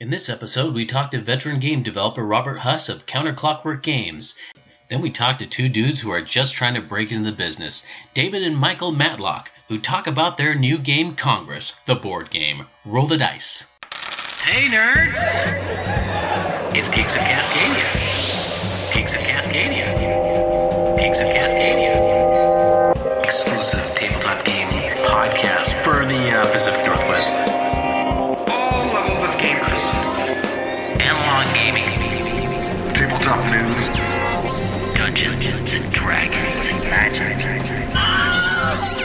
In this episode, we talked to veteran game developer Robert Huss of Counterclockwork Games. Then we talked to two dudes who are just trying to break into the business, David and Michael Matlock, who talk about their new game Congress, the board game. Roll the dice. Hey, nerds! It's Geeks of Cascadia. Geeks of Cascadia. Geeks of Cascadia. Gaming. News. Dungeons and Dragons and magic.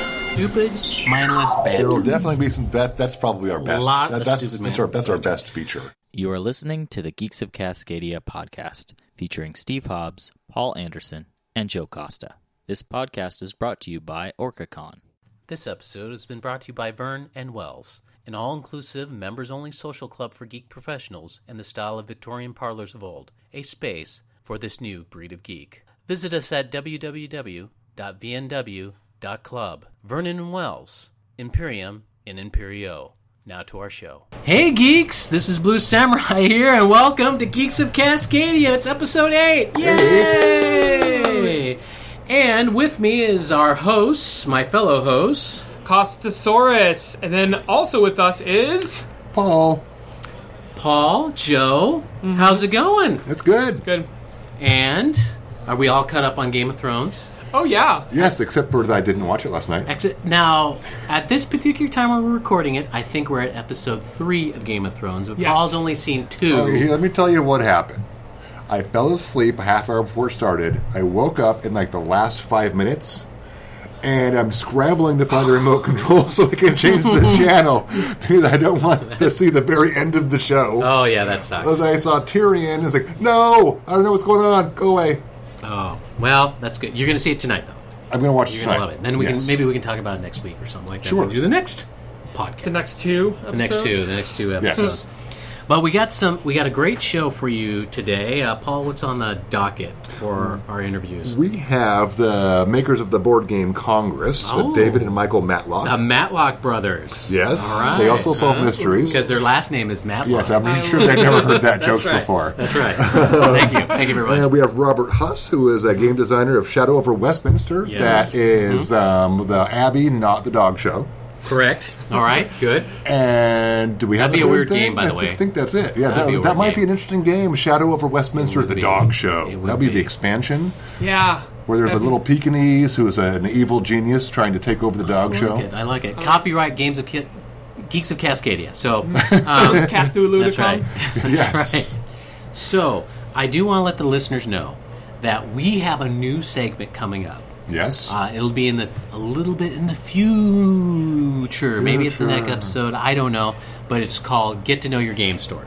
Stupid, mindless There will definitely be some. That, that's probably our best. Lot that- of that's, stupid that's our, that's our best feature. You are listening to the Geeks of Cascadia podcast, featuring Steve Hobbs, Paul Anderson, and Joe Costa. This podcast is brought to you by OrcaCon. This episode has been brought to you by Vern and Wells, an all inclusive, members only social club for geek professionals in the style of Victorian parlors of old, a space for this new breed of geek. Visit us at www.vnw.club. Vernon and Wells, Imperium in Imperio. Now to our show. Hey geeks, this is Blue Samurai here, and welcome to Geeks of Cascadia. It's episode 8. Yay! And with me is our hosts, my fellow hosts. Costosaurus. And then also with us is. Paul, Paul, Joe, mm-hmm. how's it going? it's good. Good. And are we all caught up on Game of Thrones? Oh, yeah. Yes, except for that I didn't watch it last night. Exit. Now, at this particular time when we're recording it, I think we're at episode three of Game of Thrones. But Yes. Paul's only seen two. Okay, let me tell you what happened. I fell asleep a half hour before it started. I woke up in like the last five minutes, and I'm scrambling to find the remote control so I can change the channel because I don't want to see the very end of the show. Oh yeah, that sucks. As I saw Tyrion, it's like, no, I don't know what's going on. Go away. Oh well, that's good. You're going to see it tonight, though. I'm going to watch it You're going to love it. Then we Yes. can maybe we can talk about it next week or something like that. Sure. We'll do the next podcast. The next two the next two, the next two Yes. Episodes. But we got some. We got a great show for you today, uh, Paul. What's on the docket for our interviews? We have the makers of the board game Congress, uh, Oh. David and Michael Matlock. The Matlock brothers. yes, All right. they also solve mysteries. because their last name is Matlock. Yes, I'm sure they've never heard that joke right. before. That's right. Thank you. Thank you very much. And we have Robert Huss, who is a game designer of Shadow over Westminster. Yes. Mm-hmm. That is, um, the Abbey, not the dog show. Correct. All right. Good. And do we have That'd be a weird thing? game, by the way. I way. think that's it. Yeah, That'd be a that, that weird might game. be an interesting game. Shadow over Westminster, the be. dog show. It would That'll be, be. the expansion Yeah. where there's a little Pekingese who is an evil genius trying to take over the dog I show. like it. I like it. Copyright Games of Ki- Geeks of Cascadia. So, um, So is Cthulhu that's to come? right. That's Yes. right. So, I do want to let the listeners know that we have a new segment coming up. Yes. Uh, it'll be in the a little bit in the future. Maybe it's the next episode. I don't know, but it's called "Get to Know Your Game Store."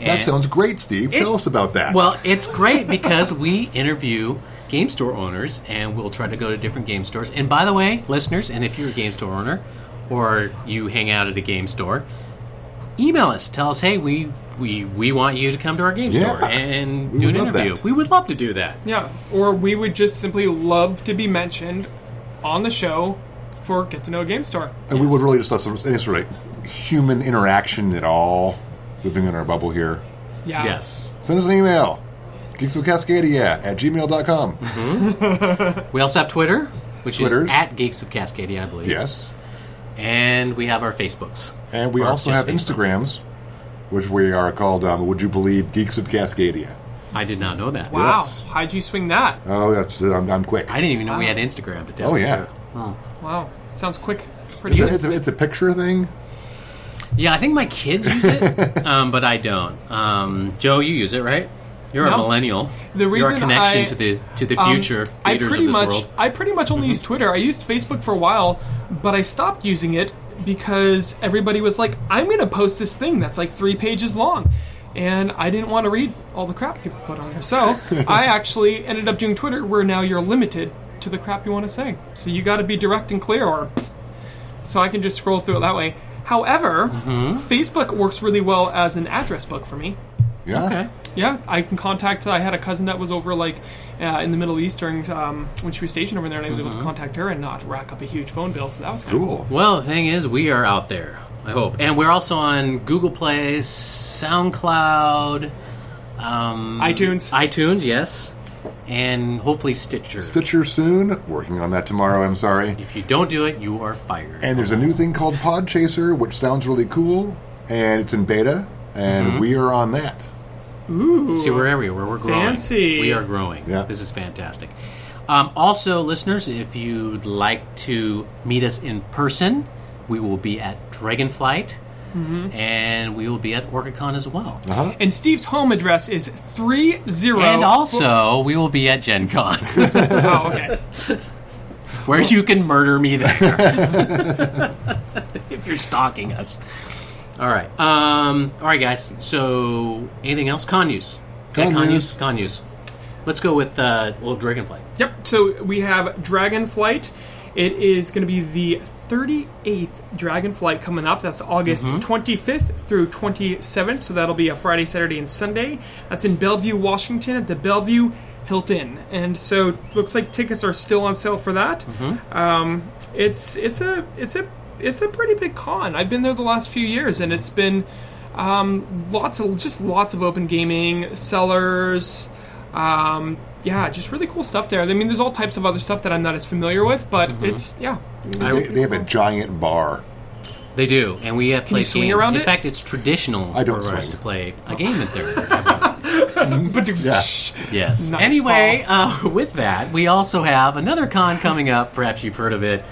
that sounds great, Steve. Tell us about that. Well, it's great because we interview game store owners and we'll try to go to different game stores. And by the way, listeners, and if you're a game store owner or you hang out at a game store, email us. Tell us, hey, we we, we want you to come to our game Yeah. store and We do an interview. that. We would love to do that. Yeah. Or we would just simply love to be mentioned on the show for Get to Know a Game Store. and we would really just love some any sort of human interaction at all, living in our bubble here. Yeah. Yes. Send us an email. Geeksofcascadia at gmail.com. Mm-hmm. We also have Twitter, which Twitters. is at Geeks of Cascadia, I believe. Yes. And we have our Facebooks. And we also have Facebook. Instagrams, which we are called, um, would you believe, Geeks of Cascadia. I did not know that. Wow. Yes. How'd you swing that? Oh, that's, I'm, I'm quick. I didn't even know we had Instagram to tell oh, yeah. truth. Wow. Sounds quick. Pretty It's a, it's, a, it's a picture thing. Yeah, I think my kids use it, um, but I don't. Um, Joe, you use it, right? You're a millennial. The reason Your connection I- to the to the Um, future I pretty of this much, world. I pretty much only use Twitter. I used Facebook for a while, but I stopped using it because everybody was like, "I'm going to post this thing that's like three pages long," and I didn't want to read all the crap people put on there. So I actually ended up doing Twitter, where now you're limited to the crap you want to say. So you got to be direct and clear, or so I can just scroll through it that way. However, Mm-hmm. Facebook works really well as an address book for me. Yeah. okay. Yeah, I can contact. I had a cousin that was over like uh, in the Middle East during um, when she was stationed over there, and I was able to contact her and not rack up a huge phone bill. So that was kind of Cool. Well, the thing is, we are out there. I hope. And we're also on Google Play, SoundCloud, um, iTunes. iTunes, yes, and hopefully Stitcher. Stitcher soon. Working on that tomorrow. I'm sorry. If you don't do it, you are fired. And there's a new thing called Podchaser, which sounds really cool, and it's in beta, and Mm-hmm. we are on that. See, where we're everywhere. We're growing. Fancy. We are growing. Yeah. This is fantastic. Um, also, listeners, if you'd like to meet us in person, we will be at Dragonflight, and we will be at OrcaCon as well. Uh-huh. And Steve's home address is three zero. And also, we will be at Gen Con, oh, okay. where you can murder me there if you're stalking us. All right. Um, all right, guys. So, anything else? Con news. Con Yeah, con news. news. Con news. Let's go with uh, well, Dragonflight. Yep. So we have Dragonflight. It is going to be the 38th Dragonflight coming up. That's August 25th through 27th. So that'll be a Friday, Saturday, and Sunday. That's in Bellevue, Washington, at the Bellevue Hilton. And so looks like tickets are still on sale for that. Um, it's it's a it's a it's a pretty big con. I've been there the last few years, and it's been um, lots of just lots of open gaming sellers. Um, yeah, just really cool stuff there. I mean, there's all types of other stuff that I'm not as familiar with, but it's yeah. They, they have a giant bar. They do, and we have you played swing games. around In it? fact, it's traditional I don't for us to play a game at there. But Yeah. yes. Nice anyway, uh, with that, we also have another con coming up. Perhaps you've heard of it,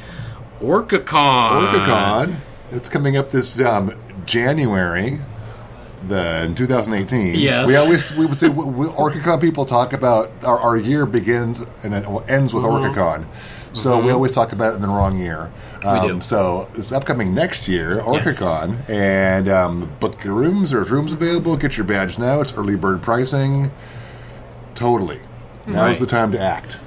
OrcaCon. OrcaCon. It's coming up this um, January, the in 2018. Yes. We always we would say we, we, OrcaCon people talk about our, our year begins and then ends with Mm-hmm. OrcaCon. So we always talk about it in the wrong year. Um, do. So it's upcoming next year, OrcaCon, and um, book your rooms. There's rooms available. Get your badge now. It's early bird pricing. Totally. Now's Right. the time to act.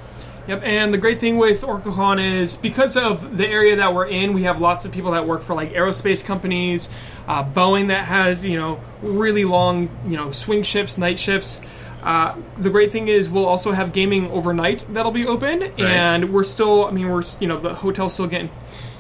Yep, and the great thing with OrcaCon is because of the area that we're in, we have lots of people that work for like aerospace companies, uh, Boeing that has you know really long you know swing shifts, night shifts. Uh, the great thing is we'll also have gaming overnight that'll be open, and we're still. I mean, we're you know the hotel's still getting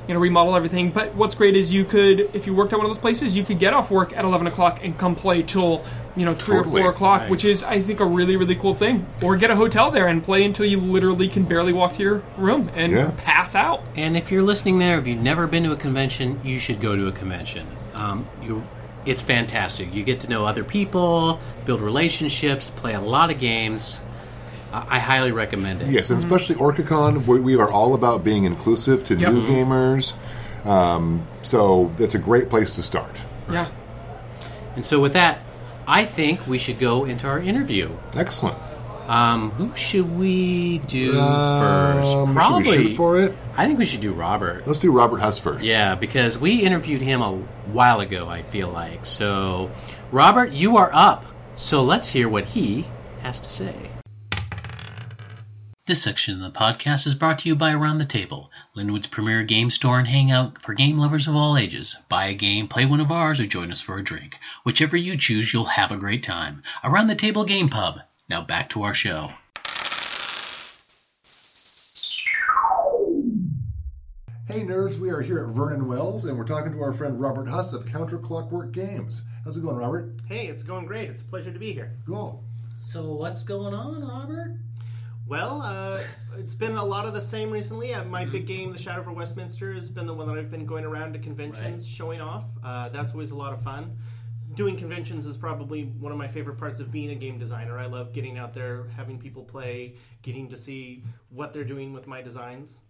you know remodel everything. But what's great is you could if you worked at one of those places, you could get off work at eleven o'clock and come play till you know three Totally. or four o'clock, which is I think a really really cool thing. Or get a hotel there and play until you literally can barely walk to your room and Yeah. pass out. And if you're listening there, if you've never been to a convention, you should go to a convention. Um, you, it's fantastic. You get to know other people, build relationships, play a lot of games. I, I highly recommend it. Yes, and especially OrcaCon, we, we are all about being inclusive to new gamers. Um, so it's a great place to start. Yeah. And so, with that, I think we should go into our interview. Excellent. Um, who should we do Um, first? should we Probably. shoot for it? I think we should do Robert. Let's do Robert Huss first. Yeah, because we interviewed him a while ago, I feel like. So, Robert, you are up. So let's hear what he has to say. This section of the podcast is brought to you by Around the Table, Lynnwood's premier game store and hangout for game lovers of all ages. Buy a game, play one of ours, or join us for a drink. Whichever you choose, you'll have a great time. Around the Table Game Pub. Now back to our show. Hey nerds, we are here at Vernon Wells, and we're talking to our friend Robert Huss of Counter Clockwork Games. How's it going, Robert? Hey, it's going great. It's a pleasure to be here. Cool. So, what's going on, Robert? Well, uh, it's been a lot of the same recently. Uh, my big game, The Shadow over Westminster, has been the one that I've been going around to conventions, Right. showing off. Uh, that's always a lot of fun. Doing conventions is probably one of my favorite parts of being a game designer. I love getting out there, having people play, getting to see what they're doing with my designs.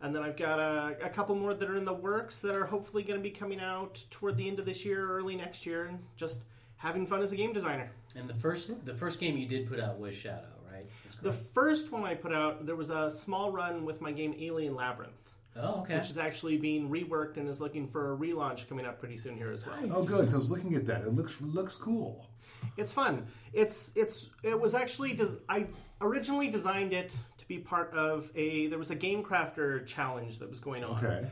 And then I've got a, a couple more that are in the works that are hopefully going to be coming out toward the end of this year or early next year, and just having fun as a game designer. And the first, the first game you did put out was Shadow, The first one I put out, there was a small run with my game Alien Labyrinth, Oh, okay. which is actually being reworked and is looking for a relaunch coming up pretty soon here as well. Oh, good. 'cause I was looking at that. It looks looks cool. It's fun. It's it's it was actually des- I originally designed it to be part of a there was a game crafter challenge that was going on. Okay.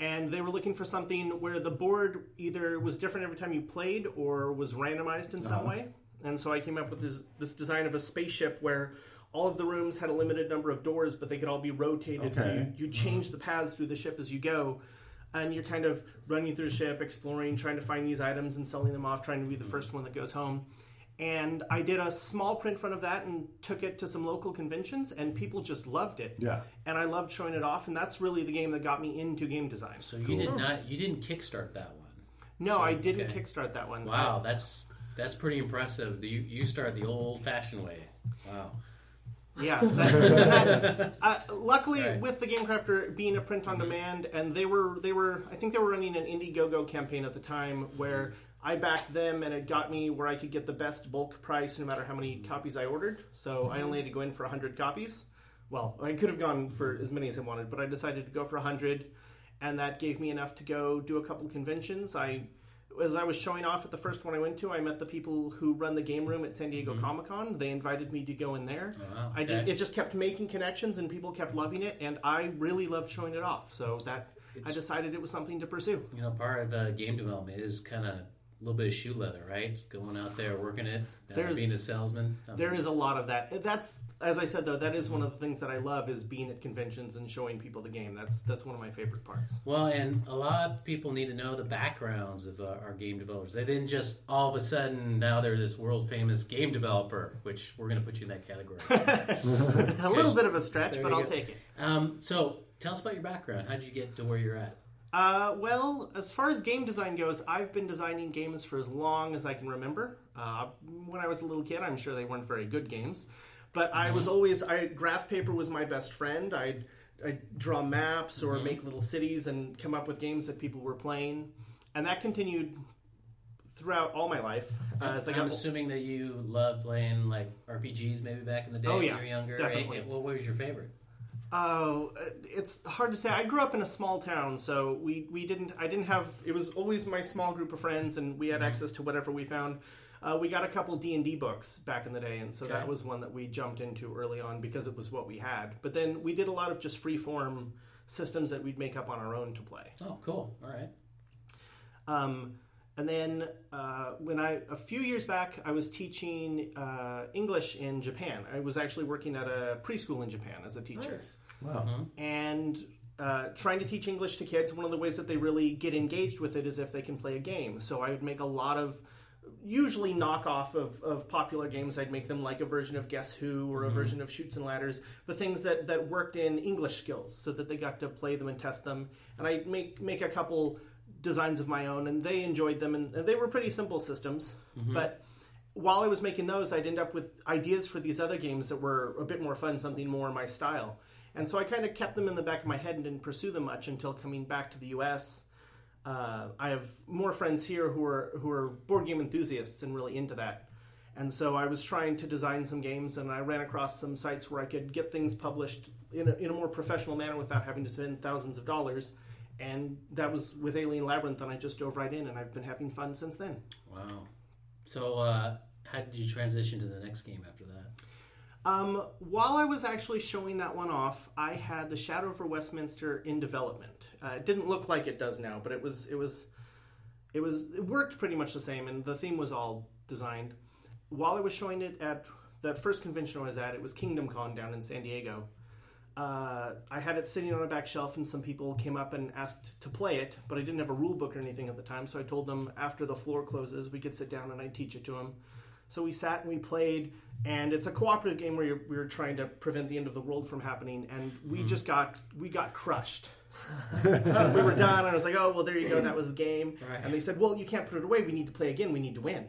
And they were looking for something where the board either was different every time you played or was randomized in some uh-huh. way. And so I came up with this this design of a spaceship where all of the rooms had a limited number of doors, but they could all be rotated. So Okay. you, you mm-hmm. change the paths through the ship as you go. and you're kind of running through the ship, exploring, trying to find these items and selling them off, trying to be the first one that goes home. And I did a small print run of that and took it to some local conventions, and people just loved it. Yeah. And I loved showing it off, and that's really the game that got me into game design. So you did not you didn't kickstart that one. No, I didn't okay. kickstart that one. Wow, that's that's pretty impressive. You you started the old fashioned way. Wow. Yeah. That, that, uh, luckily, Right. with the Game Crafter being a print on mm-hmm. demand, and they were they were I think they were running an Indiegogo campaign at the time where I backed them, and it got me where I could get the best bulk price no matter how many mm-hmm. copies I ordered. So I mm-hmm. only had to go in for hundred copies. Well, I could have gone for as many as I wanted, but I decided to go for hundred, and that gave me enough to go do a couple conventions. I as I was showing off at the first one I went to, I met the people who run the game room at San Diego Comic Con. They invited me to go in there. Mm-hmm. wow, I did, it just kept making connections, and people kept loving it, and I really loved showing it off. So that I decided it was something to pursue. You know, part of uh, game development is kind of a little bit of shoe leather, right? It's going out there working it, There's- being a salesman. There is a lot of that. That's as I said though. That is one of the things that I love is being at conventions and showing people the game. That's that's one of my favorite parts. Well, and a lot of people need to know the backgrounds of uh, our game developers. They didn't just all of a sudden now they're this world famous game developer, which we're going to put you in that category. a little bit of a stretch, but I'll go. take it. um, so tell us about your background. How did you get to where you're at? Uh, well, as far as game design goes, I've been designing games for as long as I can remember. Uh, when I was a little kid, I'm sure they weren't very good games, but I was always I graph paper was my best friend. I'd, I'd draw maps or make little cities and come up with games that people were playing, and that continued throughout all my life. Uh, as I I'm assuming that you loved playing like RPGs maybe back in the day Oh, when you were younger. definitely. What was your favorite? Oh, it's hard to say. I grew up in a small town, so we, we didn't. I didn't have. It was always my small group of friends, and we had access to whatever we found. Uh, we got a couple D and D books back in the day, and so Okay. that was one that we jumped into early on because it was what we had. But then we did a lot of just free form systems that we'd make up on our own to play. Oh, cool. All right. Um, and then uh, when I a few years back, I was teaching uh, English in Japan. I was actually working at a preschool in Japan as a teacher Wow. and uh, trying to teach English to kids, one of the ways that they really get engaged with it is if they can play a game. So I would make a lot of usually knockoff of, of popular games. I'd make them like a version of Guess Who or a version of Chutes and Ladders, but things that, that worked in English skills so that they got to play them and test them. And I'd make, make a couple designs of my own, and they enjoyed them, and, and they were pretty simple systems. But while I was making those, I'd end up with ideas for these other games that were a bit more fun, something more my style. And so I kind of kept them in the back of my head and didn't pursue them much until coming back to the U.S. Uh, I have more friends here who are who are board game enthusiasts and really into that. And so I was trying to design some games, and I ran across some sites where I could get things published in a, in a more professional manner without having to spend thousands of dollars. And that was with Alien Labyrinth, and I just dove right in, and I've been having fun since then. Wow. So, uh, how did you transition to the next game after that? Um, while I was actually showing that one off, I had the Shadow over Westminster in development. Uh, it didn't look like it does now, but it was it was it was it worked pretty much the same, and the theme was all designed. While I was showing it at that first convention I was at, it was Kingdom Con down in San Diego. Uh, I had it sitting on a back shelf, and some people came up and asked to play it, but I didn't have a rule book or anything at the time, so I told them after the floor closes, we could sit down and I'd teach it to them. So we sat and we played, and it's a cooperative game where you're, we were trying to prevent the end of the world from happening, and we just got we got crushed. we were done, and I was like, "Oh, well, there you go. That was the game." Right. And they said, "Well, you can't put it away. We need to play again. We need to win."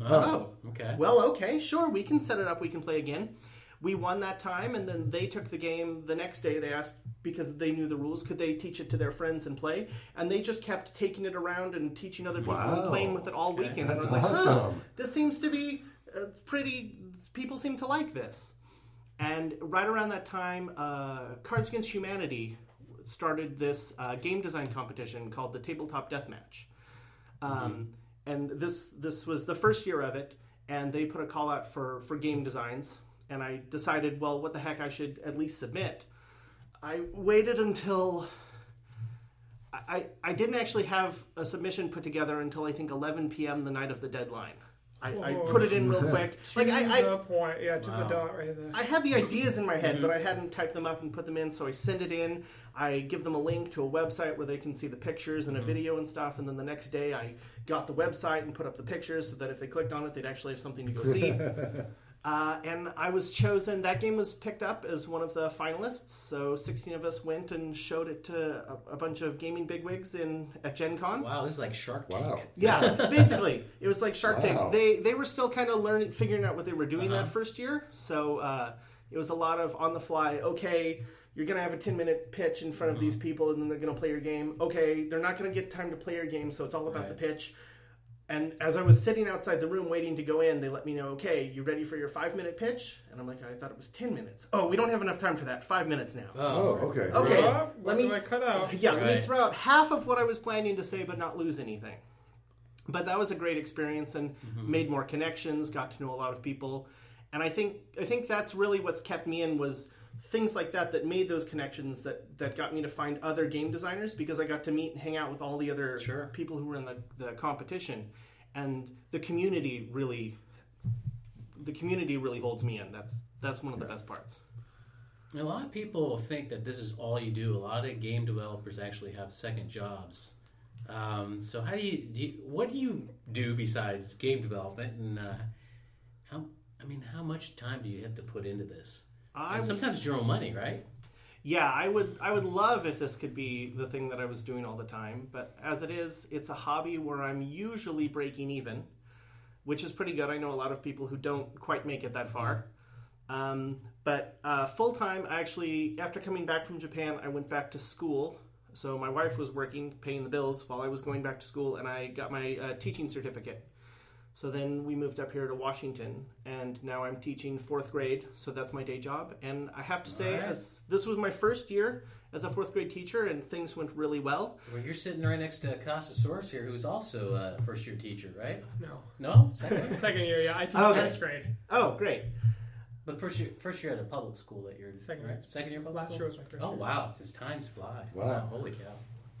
Oh, okay. Well, okay, sure, we can set it up. We can play again. We won that time, and then they took the game the next day. They asked because they knew the rules, could they teach it to their friends and play? And they just kept taking it around and teaching other people and playing with it all weekend. That's and I was like, awesome. this seems to be uh, pretty. People seem to like this. And right around that time, uh, Cards Against Humanity started this uh, game design competition called the Tabletop Deathmatch. Um, And this this was the first year of it, and they put a call out for for game designs. And I decided, well, what the heck, I should at least submit. I waited until I, I didn't actually have a submission put together until I think 11 p.m. the night of the deadline. I, I oh. put it in real quick. Like to I, the I, point, yeah, to the dot right there. I had the ideas in my head, mm-hmm. but I hadn't typed them up and put them in. So I send it in. I give them a link to a website where they can see the pictures and a mm-hmm. video and stuff. And then the next day, I got the website and put up the pictures so that if they clicked on it, they'd actually have something to go see. Uh, and I was chosen. That game was picked up as one of the finalists. So 16 of us went and showed it to a, a bunch of gaming bigwigs in at Gen Con. Wow, this is like Shark Tank. Wow. Yeah, basically, it was like Shark Wow. Tank. They they were still kind of learning, figuring out what they were doing Uh-huh. that first year. So uh, it was a lot of on the fly. Okay, you're gonna have a 10 minute pitch in front of Uh-huh. these people, and then they're gonna play your game. Okay, they're not gonna get time to play your game, so it's all about Right. the pitch. And as I was sitting outside the room waiting to go in, they let me know, okay, you ready for your five minute pitch? And I'm like, I thought it was 10 minutes. Oh, we don't have enough time for that. Five minutes now. Oh, oh okay. Okay, Oh, let me do cut out? Yeah, let me throw out half of what I was planning to say, but not lose anything. But that was a great experience and mm-hmm. made more connections. Got to know a lot of people, and I think I think that's really what's kept me in was things like that that made those connections that that got me to find other game designers because I got to meet and hang out with all the other Sure. people who were in the, the competition, and the community really the community really holds me in. That's that's one of the best parts. A lot of people think that this is all you do. A lot of game developers actually have second jobs. Um, so how do you, do you? What do you do besides game development? And uh, how? I mean, how much time do you have to put into this? I And sometimes it's your own money, right? Yeah, I would I would love if this could be the thing that I was doing all the time, but as it is, it's a hobby where I'm usually breaking even, which is pretty good. I know a lot of people who don't quite make it that far. Um, but uh, full time, I actually after coming back from Japan, I went back to school. So my wife was working, paying the bills while I was going back to school, and I got my uh, teaching certificate. So then we moved up here to Washington, and now I'm teaching fourth grade. So that's my day job. And I have to say, Alright. as this was my first year as a fourth grade teacher, and things went really well. Well, you're sitting right next to Costosaurus here, who's also a first year teacher, right? No. No, second. Second year, yeah. I teach oh, Okay. first grade. Oh, great! but first year, first year at a public school that you're Second right? year. Second year public Last school. year was my first Oh year. wow, just times fly. Wow. holy cow.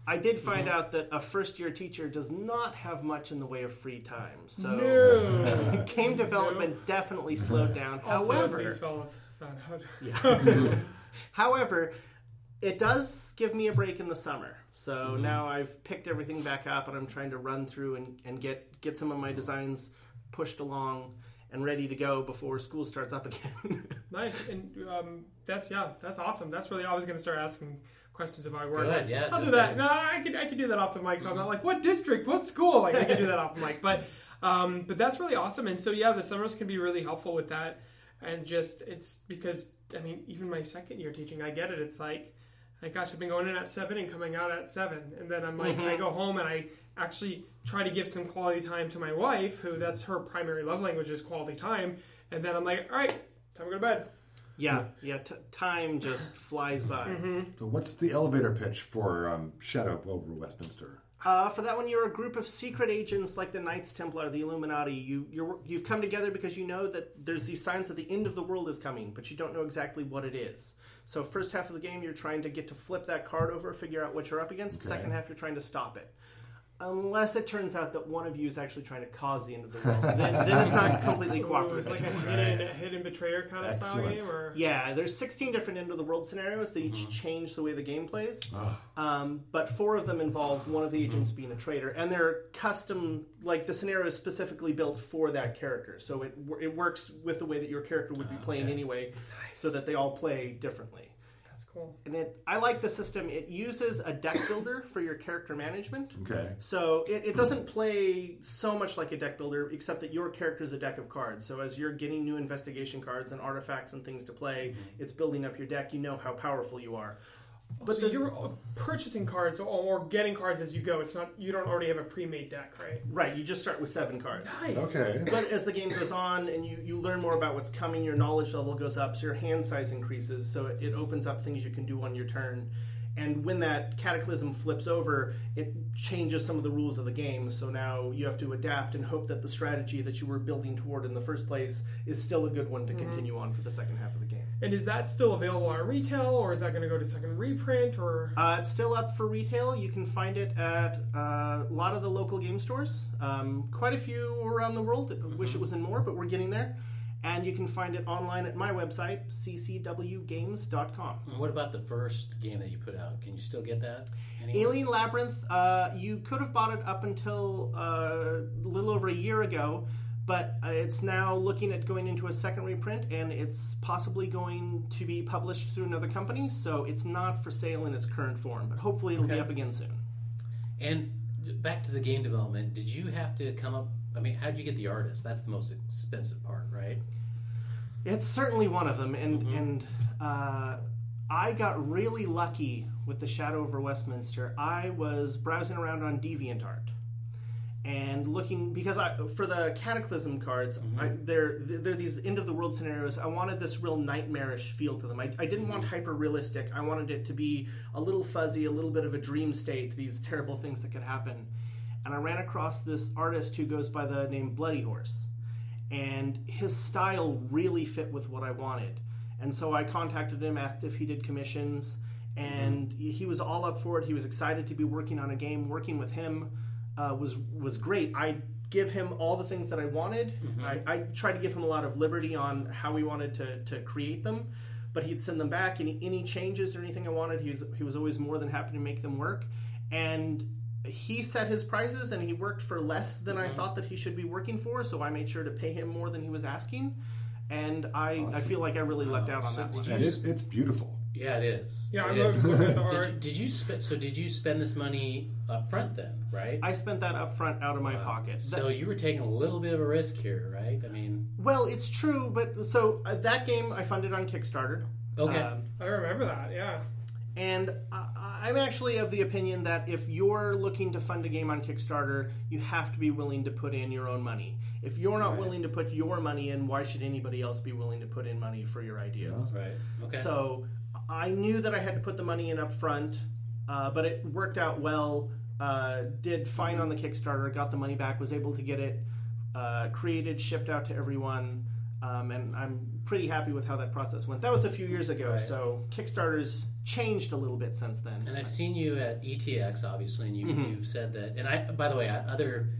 I did find out that a first year teacher does not have much in the way of free time. So No. game development definitely slowed down. Also, However, these fellas found out. However, it does give me a break in the summer. So now I've picked everything back up and I'm trying to run through and, and get, get some of my designs pushed along and ready to go before school starts up again. Nice, and um, that's yeah, that's awesome. That's really. I was going to start asking questions about work. Good, yeah, I'll do that. No, I can I can do that off the mic. So I'm not like what district, what school. Like I can do that off the mic, but um, but that's really awesome. And so yeah, the summers can be really helpful with that. And just it's because I mean, even my second year teaching, I get it. It's like. Like gosh, I've been going in at seven and coming out at seven, and then I'm like, I go home and I actually try to give some quality time to my wife, who that's her primary love language is quality time, and then I'm like, all right, time to go to bed. Yeah, yeah, t- time just flies by. So what's the elevator pitch for um, Shadow over Westminster? Uh, for that one, you're a group of secret agents like the Knights Templar, the Illuminati. You, you're, you've come together because you know that there's these signs that the end of the world is coming, but you don't know exactly what it is. So, first half of the game, you're trying to get to flip that card over, figure out what you're up against. Second half, you're trying to stop it. Unless it turns out that one of you is actually trying to cause the end of the world, then, then it's not completely Ooh, cooperative. It's like a hidden, a hidden betrayer kind of style Excellent. game, or Yeah, there's 16 different end of the world scenarios. They each mm-hmm. change the way the game plays. Um, but four of them involve one of the agents mm-hmm. being a traitor, and they're custom. Like the scenario is specifically built for that character, so it it works with the way that your character would be ah, playing anyway, so that they all play differently. That's cool. And it, I like the system. It uses a deck builder for your character management. Okay. So it, it doesn't play so much like a deck builder, except that your character is a deck of cards. So as you're getting new investigation cards and artifacts and things to play, mm-hmm. it's building up your deck. You know how powerful you are. But so the- you're uh, purchasing cards or, or getting cards as you go. It's not you don't already have a pre-made deck, right? right, you just start with seven cards. Nice. Okay. But as the game goes on and you, you learn more about what's coming, your knowledge level goes up, so your hand size increases, so it, it opens up things you can do on your turn. And when that cataclysm flips over, it changes some of the rules of the game. So now you have to adapt and hope that the strategy that you were building toward in the first place is still a good one to continue on for the second half of the game. And is that still available at retail, or is that going to go to second reprint, or Uh, it's still up for retail. You can find it at uh, a lot of the local game stores. Um, quite a few around the world. I Wish it was in more, but we're getting there. And you can find it online at my website, ccwgames.com. What about the first game that you put out? Can you still get that? anywhere? Alien Labyrinth, uh, you could have bought it up until uh, a little over a year ago, but uh, it's now looking at going into a second reprint, and it's possibly going to be published through another company. So it's not for sale in its current form, but hopefully it'll be up again soon. And back to the game development. Did you have to come up? I mean, how'd you get the artist? That's the most expensive part, right? It's certainly one of them, and and uh, I got really lucky with the Shadow over Westminster. I was browsing around on DeviantArt and looking because I for the Cataclysm cards, mm-hmm. I, they're they're these end of the world scenarios. I wanted this real nightmarish feel to them. I, I didn't want mm-hmm. hyper realistic. I wanted it to be a little fuzzy, a little bit of a dream state. These terrible things that could happen, and I ran across this artist who goes by the name Bloody Horse and his style really fit with what I wanted. And so I contacted him, asked if he did commissions, mm-hmm. and he was all up for it. He was excited to be working on a game. Working with him uh, was was great. I give him all the things that I wanted. I, I tried to give him a lot of liberty on how we wanted to, to create them, but he'd send them back. Any any changes or anything I wanted, he was he was always more than happy to make them work. And he set his prices and he worked for less than I thought that he should be working for, so I made sure to pay him more than he was asking. And I, I feel like I really lucked out on So that one. you- it's, it's beautiful. Yeah, it is. yeah, It I'm is. looking at Did you, did you spend? So did you spend this money up front then? Right. I spent that up front out of my pocket. That- so you were taking a little bit of a risk here, right? I mean, well, it's true, but so uh, that game I funded on Kickstarter. okay. Um, I remember that. Yeah. And I, I'm actually of the opinion that if you're looking to fund a game on Kickstarter, you have to be willing to put in your own money. If you're not Right. willing to put your money in, why should anybody else be willing to put in money for your ideas? right. Okay. So I knew that I had to put the money in up front, uh, but it worked out well. Uh, did fine on the Kickstarter, got the money back, was able to get it uh, created, shipped out to everyone, um, and I'm pretty happy with how that process went. That was a few years ago, Right. so Kickstarter's changed a little bit since then. And I've seen you at ETX, obviously, and you, Mm-hmm. you've said that. And I, by the way, I, other,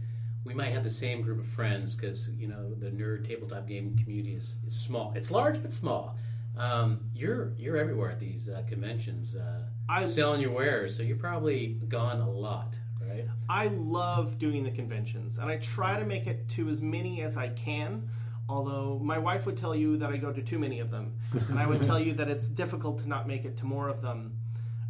we might have the same group of friends because you know the nerd tabletop game community is, is small. It's large but small. Um, you're you're everywhere at these uh, conventions, uh, I- selling your wares. So you're probably gone a lot, right? I love doing the conventions, and I try to make it to as many as I can. Although my wife would tell you that I go to too many of them, and I would tell you that it's difficult to not make it to more of them.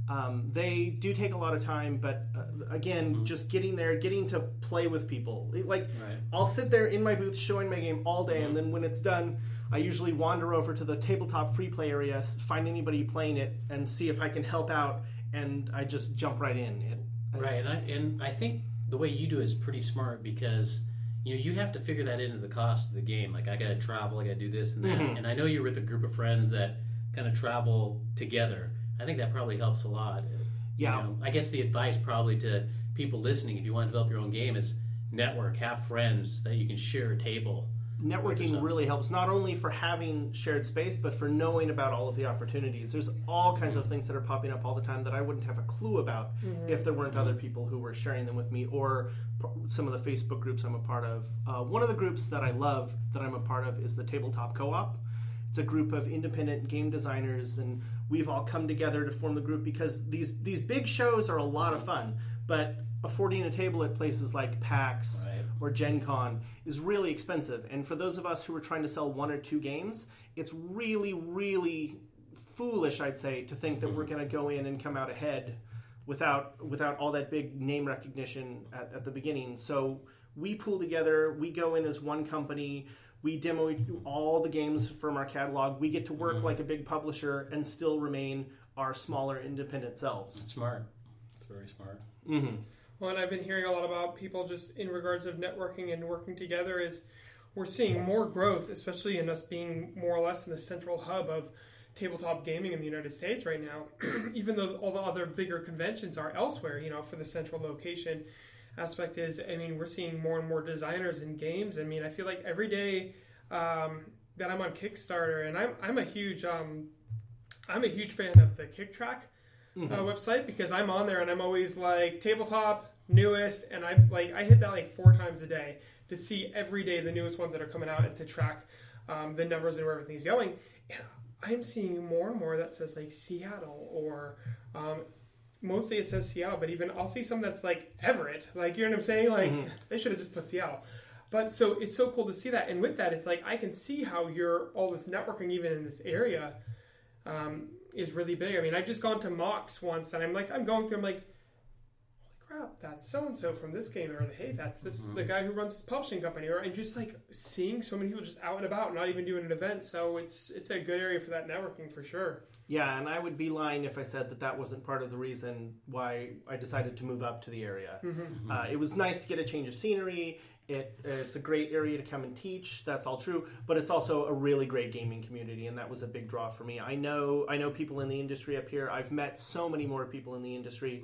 Um, they do take a lot of time, but uh, again, just getting there, getting to play with people. It- Like, Right. I'll sit there in my booth showing my game all day, and then when it's done, I usually wander over to the tabletop free play area, find anybody playing it, and see if I can help out, and I just jump right in. It, Right, and I and I think the way you do it is pretty smart because you know you have to figure that into the cost of the game. Like I got to travel, I got to do this and that, Mm-hmm. and I know you're with a group of friends that kind of travel together. I think that probably helps a lot. Yeah. You know, I guess the advice probably to people listening, if you want to develop your own game, is network, have friends that you can share a table. networking really helps not only for having shared space but for knowing about all of the opportunities there's all kinds of mm-hmm. things that are popping up all the time that i wouldn't have a clue about mm-hmm. if there weren't other mm-hmm. people who were sharing them with me or some of the facebook groups i'm a part of uh, one of the groups that i love that i'm a part of is the tabletop co-op it's a group of independent game designers and we've all come together to form the group because these these big shows are a lot of fun but affording a table at places like pax Right. or Gen Con is really expensive. And for those of us who are trying to sell one or two games, it's really, really foolish, I'd say, to think that we're mm-hmm. going to go in and come out ahead without without all that big name recognition at, at the beginning. So we pool together, we go in as one company, we demo all the games from our catalog, we get to work mm-hmm. like a big publisher and still remain our smaller independent selves. It's smart. It's very smart. Mm-hmm. Well, and I've been hearing a lot about people just in regards of networking and working together is we're seeing more growth, especially in us being more or less in the central hub of tabletop gaming in the United States right now, even though all the other bigger conventions are elsewhere, you know, for the central location aspect is, I mean, we're seeing more and more designers in games. I mean, I feel like every day um, that I'm on Kickstarter, and I'm, I'm a huge, um, I'm a huge fan of the Kicktraq uh, website because I'm on there and I'm always like tabletop newest, and I like I hit that like four times a day to see every day the newest ones that are coming out and to track um, the numbers and where everything's going. And I'm seeing more and more that says like Seattle or um, mostly it says Seattle, but even I'll see some that's like Everett. Like you know what I'm saying? Like they should have just put Seattle. But so it's so cool to see that, and with that, it's like I can see how you're all this networking even in this area um, is really big. I mean, I've just gone to Mox once, and I'm like, I'm going through, I'm like, crap, that's so and so from this game, or hey, that's this the mm-hmm. guy who runs the publishing company, or and just like seeing so many people just out and about, not even doing an event. So it's it's a good area for that networking for sure. Yeah, and I would be lying if I said that that wasn't part of the reason why I decided to move up to the area. Mm-hmm. Mm-hmm. Uh, it was nice to get a change of scenery. It, it's a great area to come and teach. That's all true, but it's also a really great gaming community, and that was a big draw for me. I know I know people in the industry up here. I've met so many more people in the industry.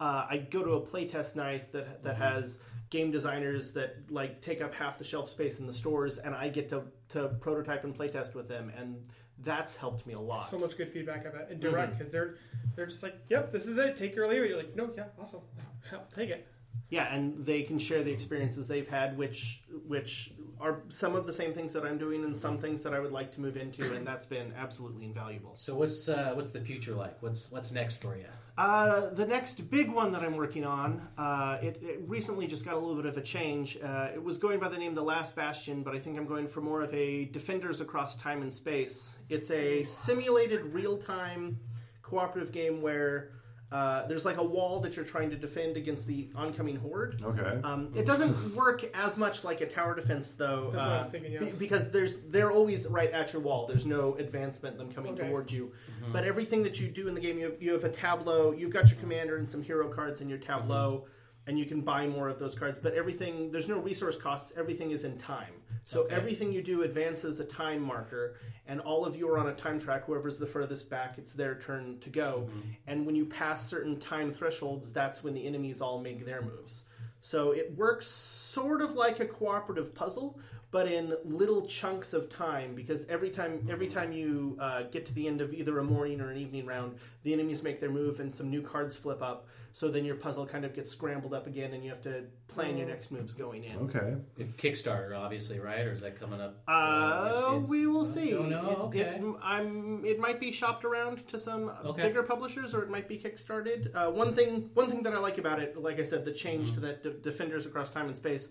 Uh, I go to a playtest night that that has game designers that like take up half the shelf space in the stores, and I get to to prototype and playtest with them, and that's helped me a lot. So much good feedback of it and direct because they're they're just like, yep, this is it. Take it or leave it. You're like, no, yeah, awesome, I'll take it. Yeah, and they can share the experiences they've had, which which are some of the same things that I'm doing, and some things that I would like to move into, and that's been absolutely invaluable. So what's uh, what's the future like? What's what's next for you? Uh, the next big one that I'm working on, uh, it, it recently just got a little bit of a change. Uh, it was going by the name The Last Bastion, but I think I'm going for more of a Defenders Across Time and Space. It's a simulated real time cooperative game where uh, there's like a wall that you're trying to defend against the oncoming horde. Okay. Um, it doesn't work as much like a tower defense, though, That's what I uh, was thinking, yeah. be- because there's they're always right at your wall. There's no advancement them coming Okay. towards you. But everything that you do in the game, you have you have a tableau. You've got your commander and some hero cards in your tableau, and you can buy more of those cards. But everything there's no resource costs. Everything is in time. So Okay. everything you do advances a time marker, and all of you are on a time track. Whoever's the furthest back, it's their turn to go. Mm-hmm. And when you pass certain time thresholds, that's when the enemies all make their moves. So it works sort of like a cooperative puzzle, but in little chunks of time. Because every time, every time you uh, get to the end of either a morning or an evening round, the enemies make their move and some new cards flip up. So then your puzzle kind of gets scrambled up again, and you have to plan your next moves going in. Okay. Kickstarter, obviously, right? Or is that coming up? Uh, it's- we will see. don't know, It- okay. It, I'm. It might be shopped around to some Okay. bigger publishers, or it might be kickstarted. Uh, one thing. One thing that I like about it, like I said, the change Mm-hmm. to that de- Defenders Across Time and Space,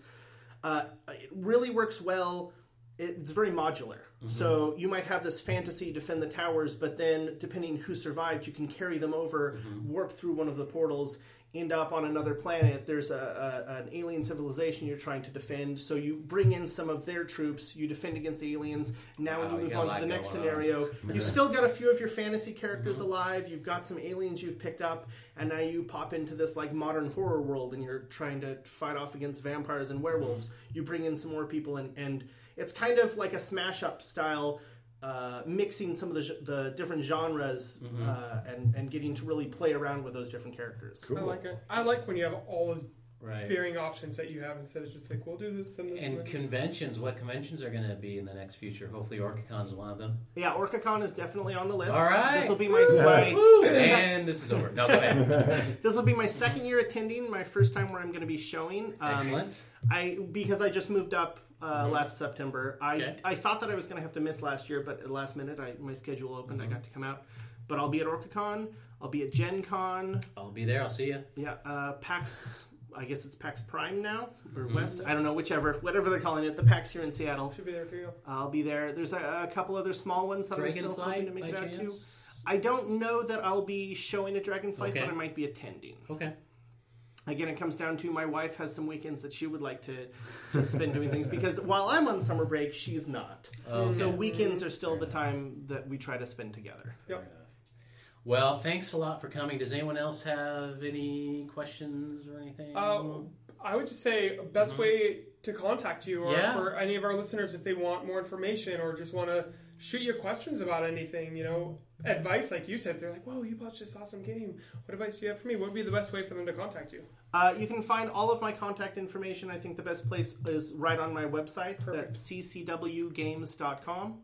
uh, it really works well. It's very modular. Mm-hmm. So you might have this fantasy defend the towers, but then depending who survived, you can carry them over, Mm-hmm. warp through one of the portals, end up on another planet. There's a, a, an alien civilization you're trying to defend, so you bring in some of their troops. You defend against the aliens. Now, when you you move on to the next scenario, you still got a few of your fantasy characters alive. You've got some aliens you've picked up, and now you pop into this like modern horror world, and you're trying to fight off against vampires and werewolves. You bring in some more people, and, and it's kind of like a smash up style. Uh, mixing some of the, the different genres uh, and, and getting to really play around with those different characters. I like it. I like when you have all those Right. varying options that you have instead of just like we'll do this and this. And and conventions, what conventions are going to be in the next future? Hopefully, OrcaCon is one of them. Yeah, OrcaCon is definitely on the list. All right. This will be my, my Woo! And this is over. No, go ahead. This will be my second year attending. My first time where I'm going to be showing. Um, Excellent. I because I just moved up uh, last September. I Okay. I thought that I was going to have to miss last year, but at the last minute, I, my schedule opened. I got to come out. But I'll be at OrcaCon. I'll be at Gen Con. I'll be there. I'll see you. Yeah, uh, PAX. I guess it's PAX Prime now or West. I don't know, whichever, whatever they're calling it. The PAX here in Seattle. should be there for you. I'll be there. There's a, a couple other small ones that I'm still hoping to make by it out to. I don't know that I'll be showing a Dragonflight, Okay. but I might be attending. Okay. Again, it comes down to my wife has some weekends that she would like to, to spend doing things because while I'm on summer break, she's not. Okay. So weekends are still the time that we try to spend together. Yep. Well, thanks a lot for coming. Does anyone else have any questions or anything? Uh, I would just say best way to contact you, or Mm-hmm. Yeah. for any of our listeners, if they want more information or just want to shoot you questions about anything, you know, advice like you said. If they're like, "Whoa, you bought this awesome game. What advice do you have for me?" What would be the best way for them to contact you? Uh, you can find all of my contact information. I think the best place is right on my website. Perfect. That's ccwgames.com.